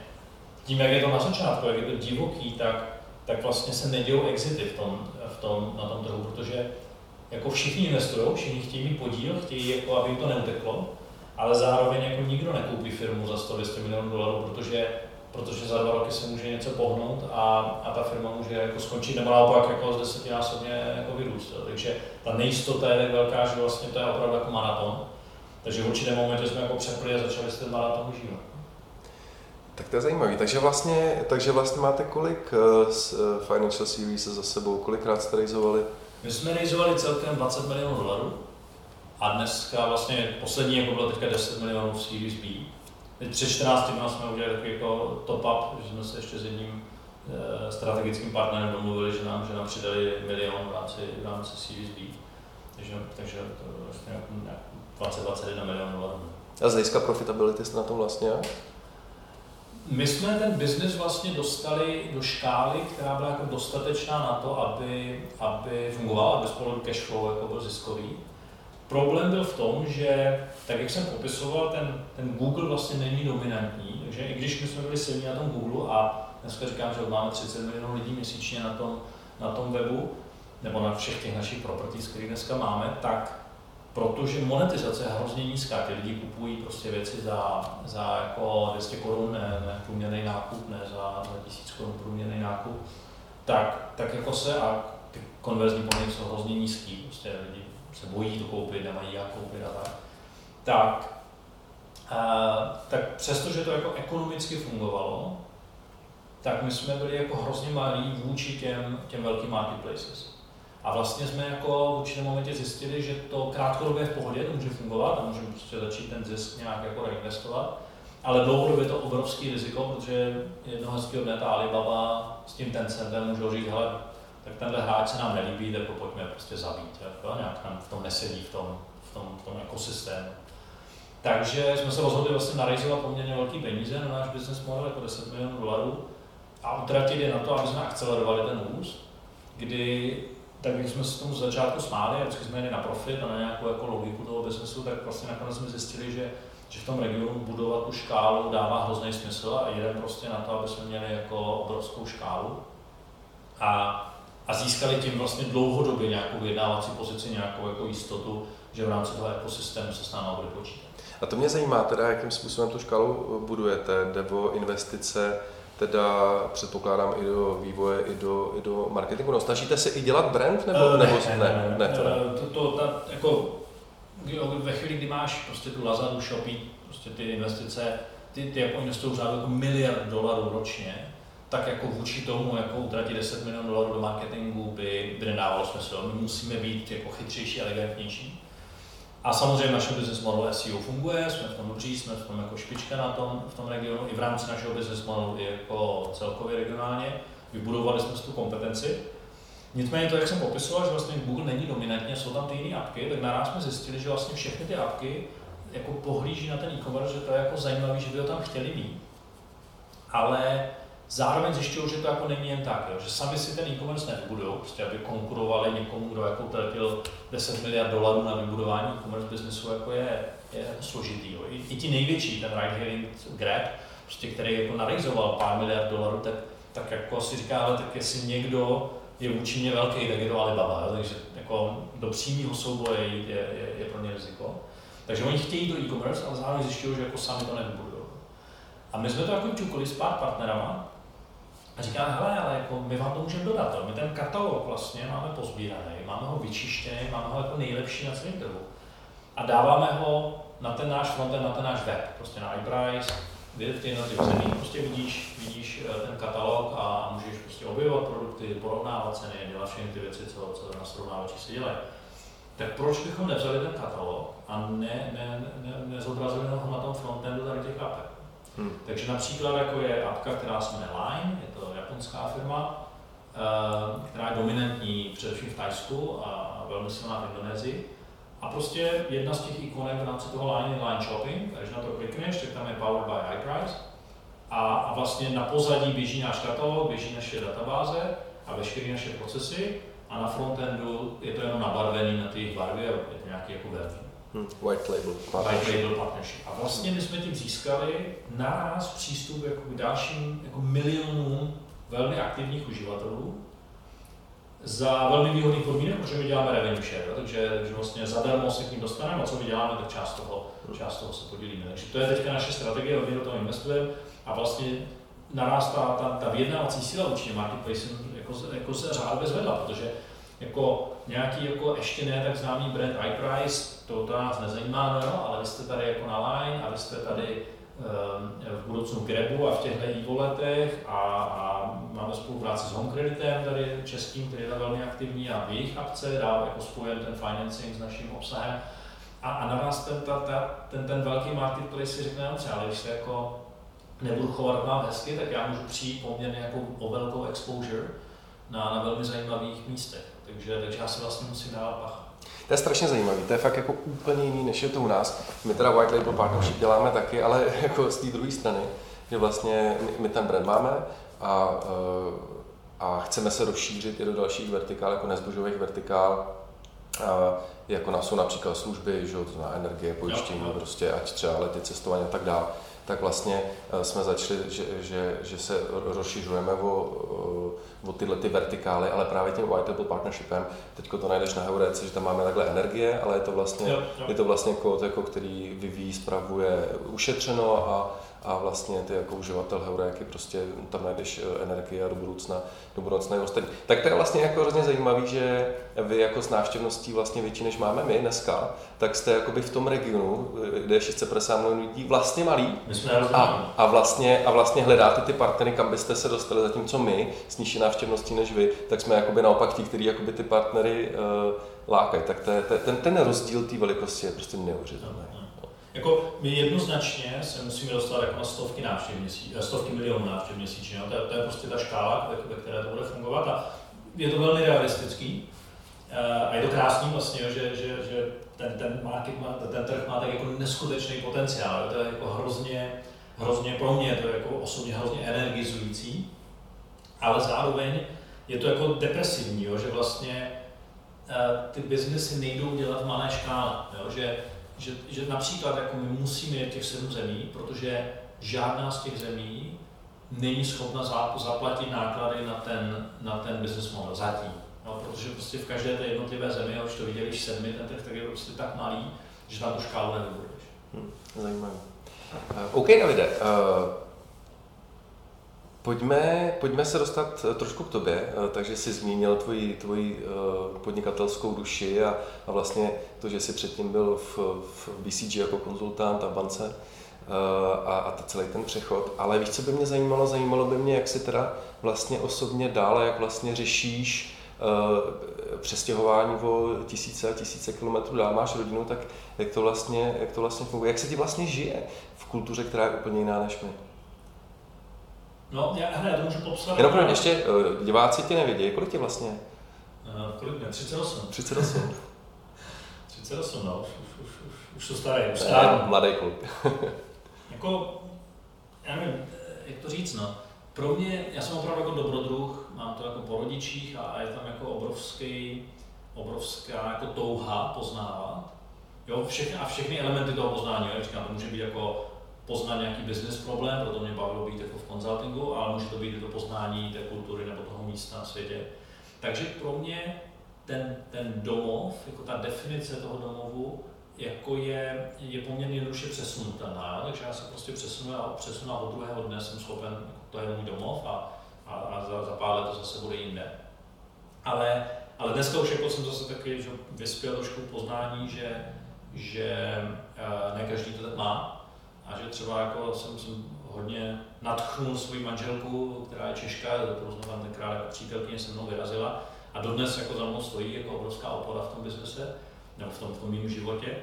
tím, jak je to na začátku, jak je to divoký, tak, tak vlastně se nedějou exity v tom, v tom, na tom trhu, protože jako všichni investují, všichni chtějí mít podíl, chtějí, jako, aby jim to neuteklo, ale zároveň jako nikdo nekoupí firmu za 100-200 milionů dolarů, protože, protože za dva roky se může něco pohnout a, a ta firma může jako skončit, nebo naopak jako z desetinásobně jako vyrůst. Takže ta nejistota je tak velká, že vlastně to je opravdu jako maraton. Takže v určitém momentě jsme jako přepli a začali se ten maraton užívat. Tak to je zajímavé. Takže vlastně, takže vlastně máte kolik uh, Financial Series za sebou? Kolikrát jste realizovali? My jsme realizovali celkem 20 milionů dolarů a dneska vlastně poslední jako bylo teďka 10 milionů Series B. Teď před 14 dny jsme udělali takový jako top up, že jsme se ještě s jedním uh, strategickým partnerem domluvili, že nám, že nám přidali milion v rámci, v rámci Series B. Takže, takže to vlastně 20-21 milionů dolarů. A z hlediska profitability jste na tom vlastně? My jsme ten biznis vlastně dostali do škály, která byla jako dostatečná na to, aby, aby fungovala, aby spolu cash flow jako byl ziskový. Problém byl v tom, že, tak jak jsem popisoval, ten, ten Google vlastně není dominantní, takže i když my jsme byli silní na tom Google a dneska říkám, že máme 30 milionů lidí měsíčně na tom, na tom webu, nebo na všech těch našich properties, které dneska máme, tak protože monetizace je hrozně nízká, ty lidi kupují prostě věci za, za jako 200 korun, ne, ne průměrný nákup, ne za, za 1000 korun průměrný nákup, tak, tak jako se a ty konverzní poměry jsou hrozně nízký, prostě lidi se bojí to koupit, nemají jak koupit a tak. Tak, a, tak přestože to jako ekonomicky fungovalo, tak my jsme byli jako hrozně malí vůči těm, těm velkým marketplaces. A vlastně jsme jako v určitém momentě zjistili, že to krátkodobě v pohodě, to může fungovat a můžeme prostě začít ten zisk nějak jako reinvestovat, ale dlouhodobě je to obrovský riziko, protože jednoho hezkého dne ta Alibaba s tím Tencentem můžou říct, hele, tak tenhle hráč se nám nelíbí, tak ho pojďme prostě zabít, jako, nějak tam v tom nesedí, v tom, v tom, v tom ekosystému. Takže jsme se rozhodli vlastně narizovat poměrně velký peníze na náš business model, jako 10 milionů dolarů, a utratit je na to, aby jsme akcelerovali ten růst, kdy tak když jsme se tomu z začátku smáli a vždycky jsme jeli na profit a na nějakou jako logiku toho biznesu, tak vlastně nakonec jsme zjistili, že, že v tom regionu budovat tu škálu dává hrozný smysl a jeden prostě na to, aby jsme měli jako obrovskou škálu a, a získali tím vlastně dlouhodobě nějakou vyjednávací pozici, nějakou jako jistotu, že v rámci toho ekosystému se s námi bude počítat. A to mě zajímá teda, jakým způsobem tu škálu budujete, nebo investice, teda předpokládám i do vývoje, i do, i do marketingu. No, snažíte se i dělat brand, nebo, uh, nebo ne, ne, ne, ne, to ne. Eh, to, to, ta, jako, ve chvíli, kdy máš prostě tu Lazadu, Shopee, prostě ty investice, ty, ty jako investují řádu jako miliard dolarů ročně, tak jako vůči tomu, jako utratit 10 milionů dolarů do marketingu by, by nedávalo smysl. My musíme být jako chytřejší, elegantnější. A samozřejmě naše business model SEO funguje, jsme v tom dobří, jsme v tom jako špička na tom, v tom regionu, i v rámci našeho business modelu i jako celkově regionálně. Vybudovali jsme si tu kompetenci. Nicméně to, jak jsem popisoval, že vlastně Google není dominantně, jsou tam ty jiné apky, tak naraz jsme zjistili, že vlastně všechny ty apky jako pohlíží na ten e-commerce, že to je jako zajímavé, že by ho tam chtěli mít. Ale Zároveň zjišťují, že to jako není jen tak, jo, že sami si ten e-commerce nevybudují, prostě aby konkurovali někomu, kdo jako utratil 10 miliard dolarů na vybudování e-commerce businessu, jako je, je jako složitý. Jo. I, I, ti největší, ten ride hailing Grab, prostě, který jako narealizoval pár miliard dolarů, tak, tak jako si říká, ale tak jestli někdo je vůči mě velký, tak je to Alibaba, jo, takže jako do přímého souboje je, je, je, pro ně riziko. Takže oni chtějí do e-commerce, ale zároveň zjišťují, že jako sami to nevybudují. A my jsme to jako čukali s pár partnerama, a říká, hele, ale jako my vám to můžeme dodat, my ten katalog vlastně máme pozbíraný, máme ho vyčištěný, máme ho jako nejlepší na celém trhu. A dáváme ho na ten náš frontend, na ten náš web, prostě na iPrice, kde v těch zemích prostě vidíš, vidíš eh, ten katalog a můžeš prostě objevovat produkty, porovnávat ceny, dělat všechny ty věci, co, co na srovnávači se dělají. Tak proč bychom nevzali ten katalog a ne, ne, ne, nezobrazili ho na tom frontendu tady těch apek? Hmm. Takže například jako je apka, která se jmenuje Line, je to japonská firma, eh, která je dominantní především v Tajsku a velmi silná v Indonésii. A prostě jedna z těch ikonek v rámci toho line je line shopping, takže na to klikneš, tak tam je powered by iPrice. A, a vlastně na pozadí běží náš katalog, běží naše databáze a veškeré naše procesy a na frontendu je to jenom nabarvený na ty barvy a je to nějaký jako verní. Hmm, white label partnership. White label partnership. A vlastně my jsme tím získali naraz přístup jako k dalším jako milionům velmi aktivních uživatelů, za velmi výhodných podmínek, protože my děláme revenue share, takže že vlastně zadarmo se k ním dostaneme a co my děláme, tak část toho, část toho se podělíme. Takže to je teďka naše strategie, hodně do toho investujeme a vlastně narastá ta, ta vyjednávací síla určitě marketplace jako, jako se řádově zvedla, protože jako nějaký jako ještě ne tak známý brand iPrice, to, to nás nezajímá, no, ale vy jste tady jako na line a vy jste tady v budoucnu Grebu a v těchto e-walletech a, a máme spolupráci s Home Creditem, tady českým, který je velmi aktivní a v jejich akce dá jako spojen ten financing s naším obsahem. A, a na vás ten, ta, ta, ten, ten velký marketplace si řekne, no ale když se jako nebudu chovat vám hezky, tak já můžu přijít poměrně jako o velkou exposure na, na velmi zajímavých místech. Takže, takže já si vlastně musím dávat pach. To je strašně zajímavé, to je fakt jako úplně jiný, než je to u nás. My teda White Label Partnership děláme taky, ale (laughs) jako z té druhé strany, že vlastně my, my ten brand máme a, eh, a chceme se rozšířit i do dalších vertikál, jako nezbožových vertikál, a jako na, jsou například služby, že, to na energie, pojištění, jo, jo. prostě ať třeba lety, cestování a tak dále tak vlastně eh, jsme začali, že, že, že se rozšiřujeme o, o tyhle ty vertikály, ale právě tím White Apple Partnershipem, teď to najdeš na Heurece, že tam máme takhle energie, ale je to vlastně, jo, jo. Je to vlastně kód, jako, který vyvíjí, spravuje ušetřeno a a vlastně ty jako uživatel Heuréky prostě tam najdeš eh, energii a do budoucna, do budoucna i ostatní. Tak to je vlastně jako hrozně zajímavý, že vy jako s návštěvností vlastně větší než máme my dneska, tak jste jakoby v tom regionu, eh, kde je 650 milionů lidí, vlastně malý a, a, vlastně, a vlastně hledáte ty partnery, kam byste se dostali, zatímco my s nižší návštěvností než vy, tak jsme jakoby naopak ti, kteří jakoby ty partnery uh, lákají. Tak to je, to, ten, ten rozdíl té velikosti je prostě neuvěřitelný. Jako my jednoznačně se musíme dostat jako na stovky návštěv měsíčně, stovky milionů návštěv měsíčně. To, je, to je prostě ta škála, ve, které to bude fungovat a je to velmi realistický. A je to krásný vlastně, že, že, že ten, ten, market má, ten trh má tak jako neskutečný potenciál. To je jako hrozně, hrozně pro mě, to je jako osobně hrozně energizující, ale zároveň je to jako depresivní, jo? že vlastně ty biznesy nejdou dělat v malé škále, jo? že že, že například jako my musíme jít těch sedm zemí, protože žádná z těch zemí není schopna zaplatit náklady na ten, na ten business model zatím. No, protože prostě v každé té jednotlivé zemi, a už to viděli sedmi, ten trh tak je prostě tak malý, že tam tu škálu nevybuduješ. Hmm, zajímavé. Uh, OK, Davide. Uh, Pojďme, pojďme se dostat eh, trošku k tobě, eh, takže jsi zmínil tvoji, tvoji eh, podnikatelskou duši a, a vlastně to, že jsi předtím byl v, v BCG jako konzultant a bance a, a celý ten přechod. Ale víš, co by mě zajímalo? Zajímalo by mě, jak si teda vlastně osobně dále, jak vlastně řešíš přestěhování o tisíce a tisíce kilometrů dál, máš rodinu, tak jak to vlastně, jak to vlastně funguje, jak se ti vlastně žije v kultuře, která je úplně jiná než my? No, já, hele, já to můžu popsat. Jenom pro ještě, eh, diváci tě nevědí, kolik tě vlastně? Uh, kolik mě? 38. 38. 38, no, už, už, už, už, už to starý, už starý. Mladý kluk. (laughs) jako, já nevím, jak to říct, no. Pro mě, já jsem opravdu jako dobrodruh, mám to jako po rodičích a je tam jako obrovský, obrovská jako touha poznávat. Jo, všechny, a všechny elementy toho poznání, jo, říkám, to může být jako poznat nějaký business problém, proto mě bavilo být jako v konzultingu, ale může to být to poznání té kultury nebo toho místa na světě. Takže pro mě ten, ten domov, jako ta definice toho domovu, jako je, je poměrně jednoduše přesunutelná, takže já se prostě přesunu a přesunu a od druhého dne jsem schopen, to je můj domov a, a, a za, za pár let to zase bude jinde. Ale, ale dneska už jako jsem zase taky že vyspěl trošku poznání, že, že eh, ne každý to tak má, a že třeba jako jsem, jsem hodně nadchnul svou manželku, která je Češka, znamená tenkrát jako přítelkyně se mnou vyrazila a dodnes jako za mnou stojí jako obrovská opora v tom biznese, nebo v tom, v tom mým životě.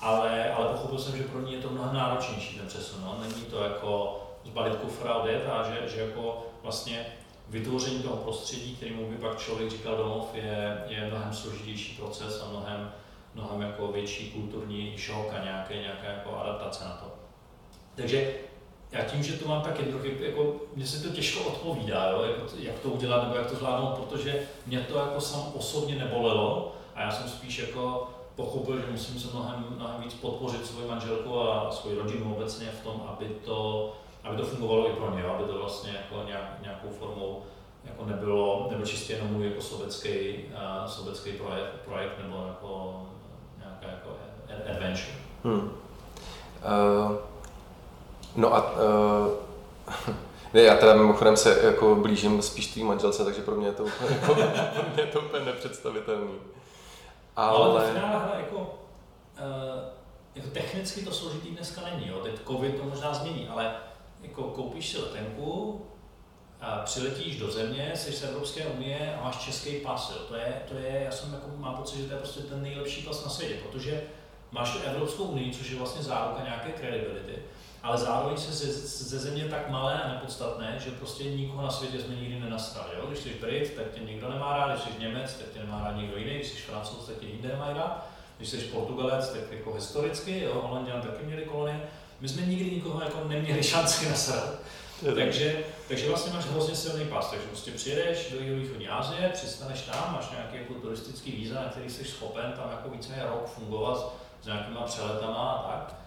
Ale, ale pochopil jsem, že pro ní je to mnohem náročnější ten přesun. No. Není to jako zbalit kufra odjet a že, že jako vlastně vytvoření toho prostředí, kterému by pak člověk říkal domov, je, je mnohem složitější proces a mnohem, mnohem jako větší kulturní šok a nějaké, nějaká jako adaptace na to. Takže já tím, že to mám tak jednoduché, jako, mně se to těžko odpovídá, jo, jak, jak to udělat nebo jak to zvládnout, protože mě to jako sam osobně nebolelo a já jsem spíš jako pochopil, že musím se mnohem, mnohem víc podpořit svoji manželku a svoji rodinu obecně v tom, aby to, aby to fungovalo i pro ně, aby to vlastně jako nějak, nějakou formou jako nebylo, nebyl čistě jenom můj jako sobecký, uh, sobecký projekt, projekt nebo jako nějaká jako adventure. Hmm. Uh, no a uh, (laughs) ne, já teda mimochodem se jako blížím spíš tvý manželce, takže pro mě je to úplně, jako, (laughs) pro mě je to úplně nepředstavitelný. Ale, ale v finále jako, uh, jako technicky to složitý dneska není, jo. teď covid to možná změní, ale jako koupíš si letenku, a přiletíš do země, jsi z Evropské unie a máš český pas. Jo. To, je, to je, já jsem jako, mám pocit, že to je prostě ten nejlepší pas na světě, protože máš tu Evropskou unii, což je vlastně záruka nějaké kredibility, ale zároveň se ze, ze země tak malé a nepodstatné, že prostě nikoho na světě jsme nikdy nenastali. Jo? Když jsi Brit, tak tě nikdo nemá rád, když jsi Němec, tak tě nemá rád nikdo jiný, když jsi Francouz, tak tě nikdo nemá rád, když jsi Portugalec, tak jako historicky, jo, Holanděn taky měli kolonie, my jsme nikdy nikoho jako neměli šanci nasrat. takže, takže vlastně máš hrozně silný pas, takže prostě přijedeš do východní Asie, přistaneš tam, máš nějaký jako turistický víza, na který jsi schopen tam jako více rok fungovat s nějakýma přeletama a tak.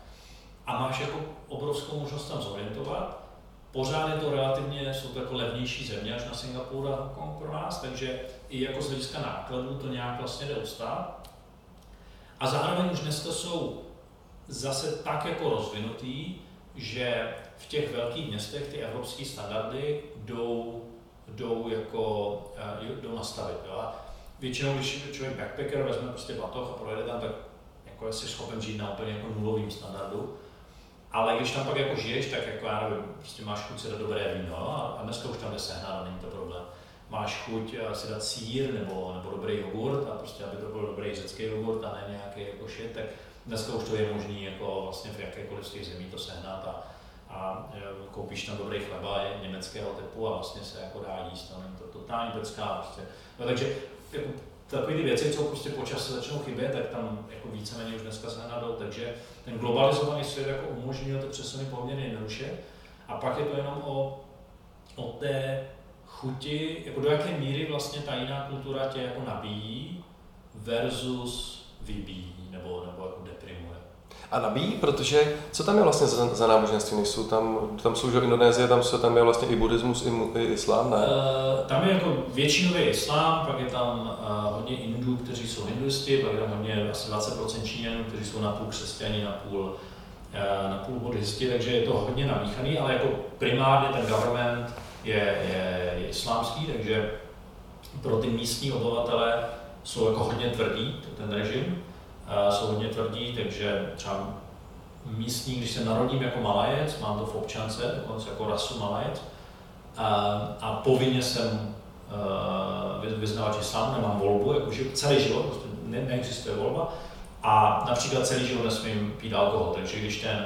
A máš jako obrovskou možnost tam zorientovat. Pořád je to relativně, jsou to jako levnější země až na Singapur a Hongkong pro nás, takže i jako z hlediska nákladů to nějak vlastně jde ustát. A zároveň už dneska jsou zase tak jako rozvinutý, že v těch velkých městech ty evropské standardy jdou, jdou, jako, uh, jdou nastavit. Jo? Většinou, když člověk backpacker vezme prostě batoh a projede tam, tak jako jsi schopen žít na úplně jako nulovým standardu. Ale když tam pak jako žiješ, tak jako já nevím, prostě máš chuť si dát dobré víno a dneska už tam jde sehnat není to problém. Máš chuť eh, si dát sír nebo, nebo dobrý jogurt a prostě aby to byl dobrý řecký jogurt a ne nějaký jako shit, tak dneska už to je možné jako vlastně v jakékoliv z těch zemí to sehnat a, a eh, koupíš tam dobrý chleba je německého typu a vlastně se jako dá jíst, tam to totální pecká prostě. No, takže jako takové ty věci, co prostě po čase začnou chybět, tak tam jako víceméně už dneska se nenadou, takže ten globalizovaný svět jako umožňuje ty přesuny poměrně jednoduše. A pak je to jenom o, o té chuti, jako do jaké míry vlastně ta jiná kultura tě jako nabíjí versus vybíjí nebo, nebo jako deprimuje. A nabíjí, protože co tam je vlastně za, za náboženství? Nejsou tam, tam jsou že Indonésie, tam, jsou, tam je vlastně i buddhismus, i, i islám, ne? Uh, tam je jako většinový islám, pak je tam uh, hodně Indů, kteří jsou hinduisti, pak je tam hodně asi 20% Číňanů, kteří jsou napůl křesťani, napůl, uh, napůl buddhisti, takže je to hodně namíchaný, ale jako primárně ten government je, je, je islámský, takže pro ty místní obyvatele jsou jako hodně tvrdý, ten režim, jsou hodně tvrdí, takže třeba místní, když se narodím jako malajec, mám to v občance, dokonce jako rasu malajec, a, a povinně jsem uh, vyznávač islámu, nemám volbu, jakože celý život, prostě ne, neexistuje volba. A například celý život nesmím pít alkohol, takže když ten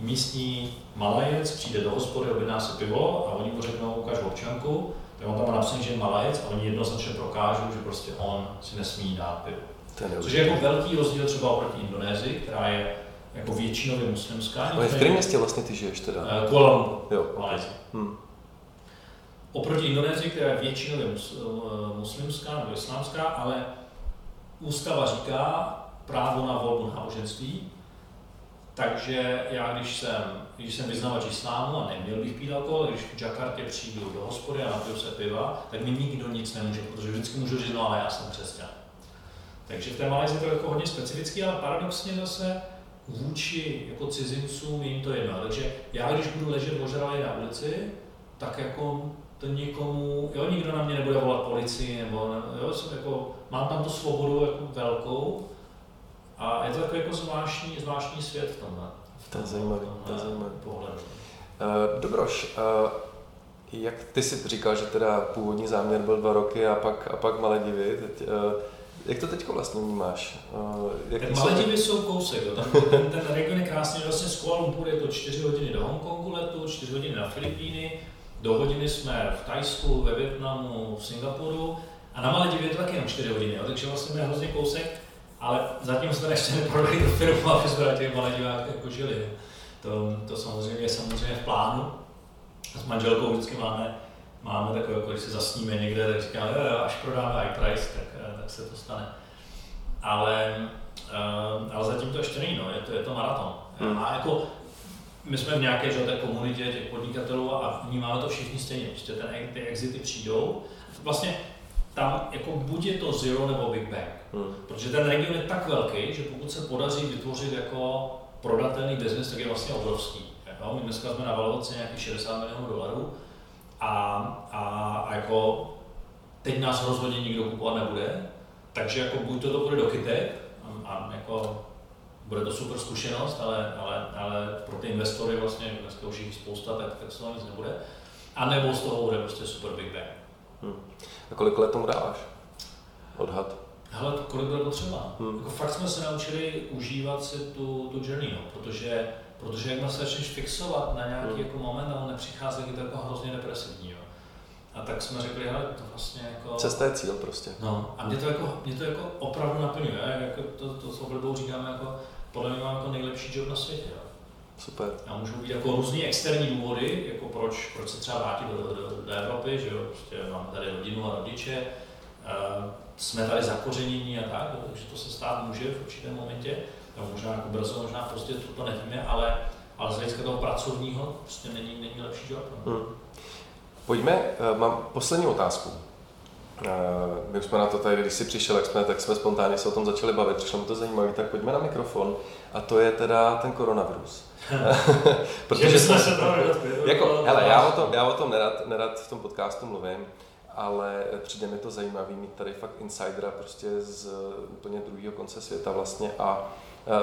místní malajec přijde do hospody, objedná si pivo a oni mu řeknou, ukáž občanku, tak on tam napsaný, že je malajec a oni jednoznačně prokážou, že prostě on si nesmí dát pivo. Což je jako velký rozdíl třeba oproti Indonésii, která je jako většinově muslimská. Ale v kterém městě vlastně ty žiješ teda? Uh, Kuala Lumpur, jo, okay. hmm. Oproti Indonésii, která je většinově uh, muslimská nebo islámská, ale ústava říká právo na volbu náboženství, takže já, když jsem, když jsem vyznavač islámu a neměl bych pít alkohol, když v Jakartě přijdu do hospody a napiju se piva, tak mi nikdo nic nemůže, protože vždycky můžu říct, no ale já jsem křesťan. Takže v té Malajzii to je jako hodně specifický, ale paradoxně zase vůči jako cizincům jim to jedno. Takže já, když budu ležet ožralý na ulici, tak jako to někomu, jo, nikdo na mě nebude volat policii, nebo jo, jsem jako, mám tam tu svobodu jako velkou a je to takový jako zvláštní, zvláštní svět v tomhle. To je zajímavý, to je zajímavý. Pohled. Uh, Dobroš, uh, jak ty jsi říkal, že teda původní záměr byl dva roky a pak, a pak Maledivy, teď, uh, jak to teď vlastně vnímáš? Uh, jak Maledivy jsou kousek, jo. Tam, ten, ten region je krásný, vlastně z Kuala Lumpur je to 4 hodiny do Hongkongu letu, 4 hodiny na Filipíny, do hodiny jsme v Tajsku, ve Větnamu, v Singapuru a na Maledivy je to taky jenom 4 hodiny, jo. takže vlastně je hrozně kousek, ale zatím jsme ještě neprodali (laughs) do firmu, aby jsme na těch Maledivách jako žili. To, to samozřejmě je samozřejmě v plánu. S manželkou vždycky máme máme takové, jako když se zasníme někde, tak říkáme, až prodáme iPrice, tak, eh, tak se to stane. Ale, uh, ale zatím to ještě není, no, je to, je to maraton. Hmm. A jako my jsme v nějaké že, té komunitě těch podnikatelů a vnímáme to všichni stejně. Prostě ten, ty exity přijdou. Vlastně tam jako buď je to zero nebo Big Bang. Hmm. Protože ten region je tak velký, že pokud se podaří vytvořit jako prodatelný biznis, tak je vlastně obrovský. Jo? My dneska jsme na valuaci nějakých 60 milionů dolarů a, a, a jako teď nás rozhodně nikdo kupovat nebude, takže jako buď to, to bude do kytek a, a jako bude to super zkušenost, ale, ale, ale pro ty investory vlastně dneska už jich spousta, tak, tak z toho nic nebude. A nebo z toho bude prostě super Big Bang. Hmm. A kolik let tomu dáváš? Odhad? Hele, to kolik bude potřeba. Hmm. Jako fakt jsme se naučili užívat si tu, tu journey, no, protože, protože jak se začneš fixovat na nějaký hmm. jako moment a on nepřichází, je to jako hrozně depresivní. Jo. A tak jsme řekli, hele, to vlastně jako... Cesta je cíl prostě. No, a mě to jako, mě to jako opravdu naplňuje, jako to, to s oblibou říkáme jako, podle mě mám jako nejlepší job na světě. Jo. Super. A můžou být jako různý externí důvody, jako proč, proč se třeba vrátit do, do, do Evropy, že jo, prostě mám tady rodinu a rodiče, uh, jsme tady zakořenění a tak, takže to se stát může v určitém momentě, nebo možná jako brzo, možná prostě to, to nevíme, ale, ale z hlediska toho pracovního prostě není, není lepší job. No. Hmm. Pojďme, uh, mám poslední otázku. Uh, my jsme na to tady, když jsi přišel, jak jsme, tak jsme spontánně se o tom začali bavit, přišlo mi to zajímavé, tak pojďme na mikrofon. A to je teda ten koronavirus. (laughs) Protože jsme se to jako, hele, já o tom, já o tom nerad, nerad v tom podcastu mluvím, ale přijde mi to zajímavý mít tady fakt insidera prostě z úplně druhého konce světa vlastně a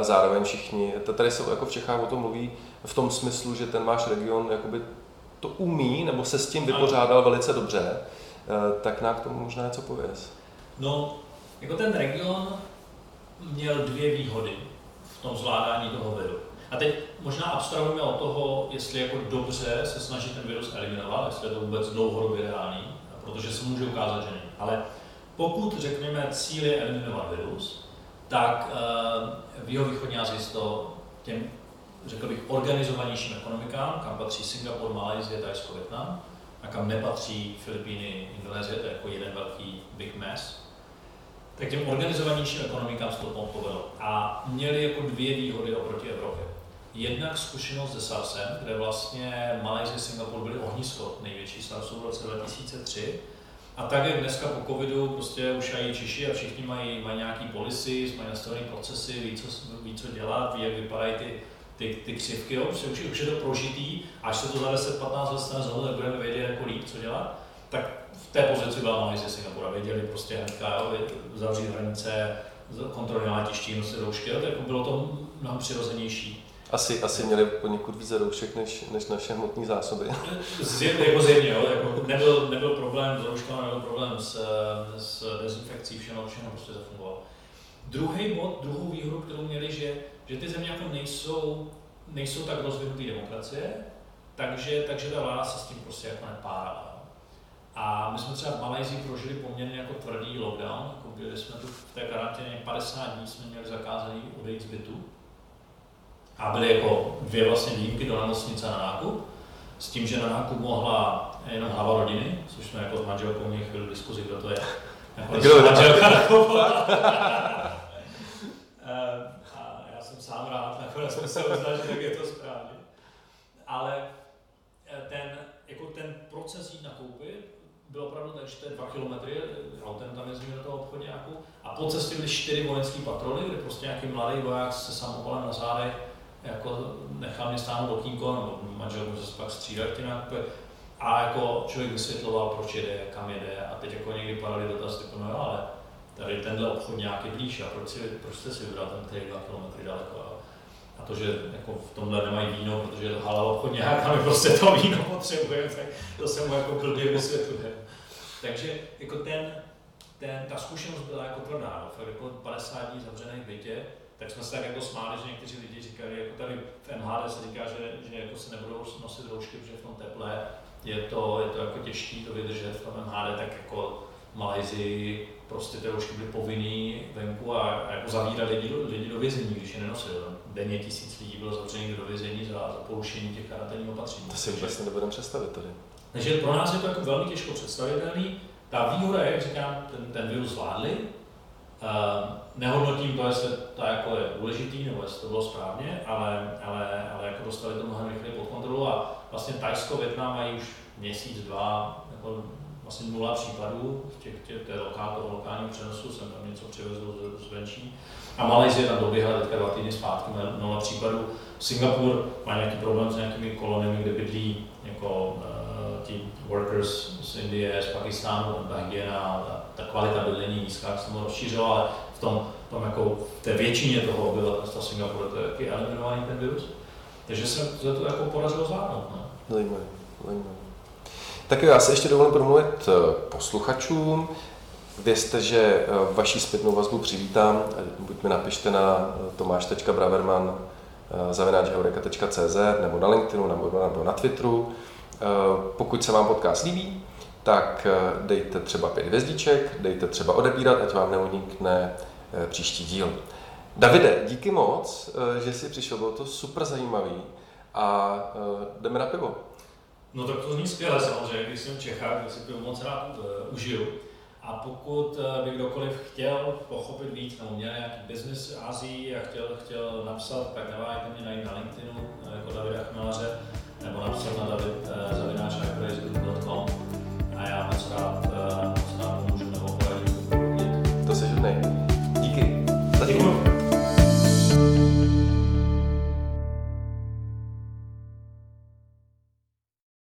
zároveň všichni, tady se jako v Čechách o tom mluví v tom smyslu, že ten váš region jakoby to umí nebo se s tím vypořádal velice dobře, tak nám k tomu možná něco pověz. No, jako ten region měl dvě výhody v tom zvládání toho viru. A teď možná abstrahujeme od toho, jestli jako dobře se snaží ten virus eliminovat, jestli je to vůbec dlouhodobě reálný, protože se může ukázat, že není. Ale pokud řekneme cíl je eliminovat virus, tak eh, v jeho východní Asii to těm, řekl bych, organizovanějším ekonomikám, kam patří Singapur, Malajzie, Tajsko, Větnam, a kam nepatří Filipíny, Indonésie, to je jako jeden velký big mess, tak těm organizovanějším ekonomikám se to povedlo. A měli jako dvě výhody oproti Evropě. Jednak zkušenost se SARSem, kde vlastně Malajzie a Singapur byly ohnisko největší SARSu v roce 2003. A tak, jak dneska po covidu prostě už aj Češi a všichni mají, mají nějaký policy, mají nastavené procesy, ví co, ví, co dělat, ví, jak vypadají ty, ty, ty křivky, jo, už, už je to prožitý, až se to za 10-15 let stane znovu, tak budeme vědět jako líp, co dělat. Tak v té pozici byla Malajzie Singapura, věděli prostě hnedka, jo, zavřít hranice, kontroly na letišti, nosit roušky, tak jako bylo to mnohem přirozenější. Asi, asi měli poněkud více roušek než, než naše hmotné zásoby. (laughs) Zjevně, jako zjevně, jo, jako nebyl, nebyl problém s rouškami, nebyl problém s, s dezinfekcí, všechno, všechno prostě zafungovalo. Druhý bod, druhou výhodu, kterou měli, že, že ty země jako nejsou, nejsou tak rozvinuté demokracie, takže, takže ta vláda se s tím prostě jako nepárala. A my jsme třeba v Malajzii prožili poměrně jako tvrdý lockdown, jako byli jsme tu v té karanténě 50 dní, jsme měli zakázaný odejít z bytu, a byly jako dvě vlastně výjimky do nemocnice na nákup, s tím, že na nákup mohla jenom hlava rodiny, což jsme jako s manželkou měli chvíli diskuzi, kdo to je. Jako kdo manželka eh, a já jsem sám rád, nakonec jsem se že tak je to správně. Ale eh, ten, jako ten proces jít nakoupit byl opravdu tak, že to je dva kilometry, autem tam jezdíme do toho obchodňáku a po cestě byly čtyři vojenské patroly, kde prostě nějaký mladý voják se samokolem na zádech jako nechal mě stáhnout okýnko, nebo manžel může se pak střídat ty nákupy. A jako člověk vysvětloval, proč jede, kam jede a teď jako někdy padali dotaz, typu, no ale tady tenhle obchod nějaký blíž a proč, si, proč jste si vybral ten který dva kilometry daleko. A, to, že jako v tomhle nemají víno, protože halal obchod nějak a my prostě to víno potřebujeme, tak to se mu jako blbě vysvětluje. Takže jako ten, ten, ta zkušenost byla jako no, fakt jako 50 dní zavřený v bytě, tak jsme se tak jako smáli, že někteří lidi říkali, jako tady v MHD se říká, že, že jako se nebudou nosit roušky, protože v tom teple je to, je to jako těžké to vydržet v tom MHD, tak jako Malajzii prostě ty roušky byly povinný venku a, a jako zavírali lidi, lidi do vězení, když je nenosili. Denně tisíc lidí bylo zavřených do vězení za, za porušení těch karanténních opatření. To si vůbec nebudeme představit tady. Takže pro nás je to jako velmi těžko představitelný. Ta výhoda je, jak říkám, ten, ten virus zvládli, Uh, nehodnotím to, jestli to jako je důležitý, nebo jestli to bylo správně, ale, ale, ale jako dostali to mnohem rychleji pod kontrolu a vlastně Tajsko, Větnam mají už měsíc, dva, jako vlastně nula případů v těch, těch, těch lokál, toho lokálního přenosu, jsem tam něco přivezl zvenčí. A Malajzie tam doběhla teďka dva týdny zpátky, nula případů. Singapur má nějaký problém s nějakými koloniemi, kde bydlí jako uh, ti workers z Indie, z Pakistánu, ta hygiena, ta, ta kvalita bydlení nízká, jak se to rozšířilo, ale v tom, tom jako, v té většině toho obyvatelstva Singapuru to je taky eliminovaný ten virus. Takže se to jako podařilo zvládnout. No. Zajímavé, zajímavé. Tak jo, já se ještě dovolím promluvit eh, posluchačům. Vězte, že eh, vaši zpětnou vazbu přivítám. Buď mi napište na eh, tomáš.braverman zavináčeureka.cz nebo na LinkedInu nebo na Twitteru. Pokud se vám podcast líbí, tak dejte třeba pět hvězdiček, dejte třeba odebírat, ať vám neunikne příští díl. Davide, díky moc, že jsi přišel, bylo to super zajímavý a jdeme na pivo. No tak to zní skvěle samozřejmě, když jsem v Čechách, tak si to moc rád uh, užiju. A pokud eh, by kdokoliv chtěl pochopit víc nebo měl nějaký biznis v Azii a chtěl, chtěl napsat, tak neváhejte mě najít na LinkedInu eh, jako Davida Chmelaře nebo napsat na david Zavináč jako a já moc rád, moc rád pomůžu nebo poradím. To se žádnej. Díky. Zatím.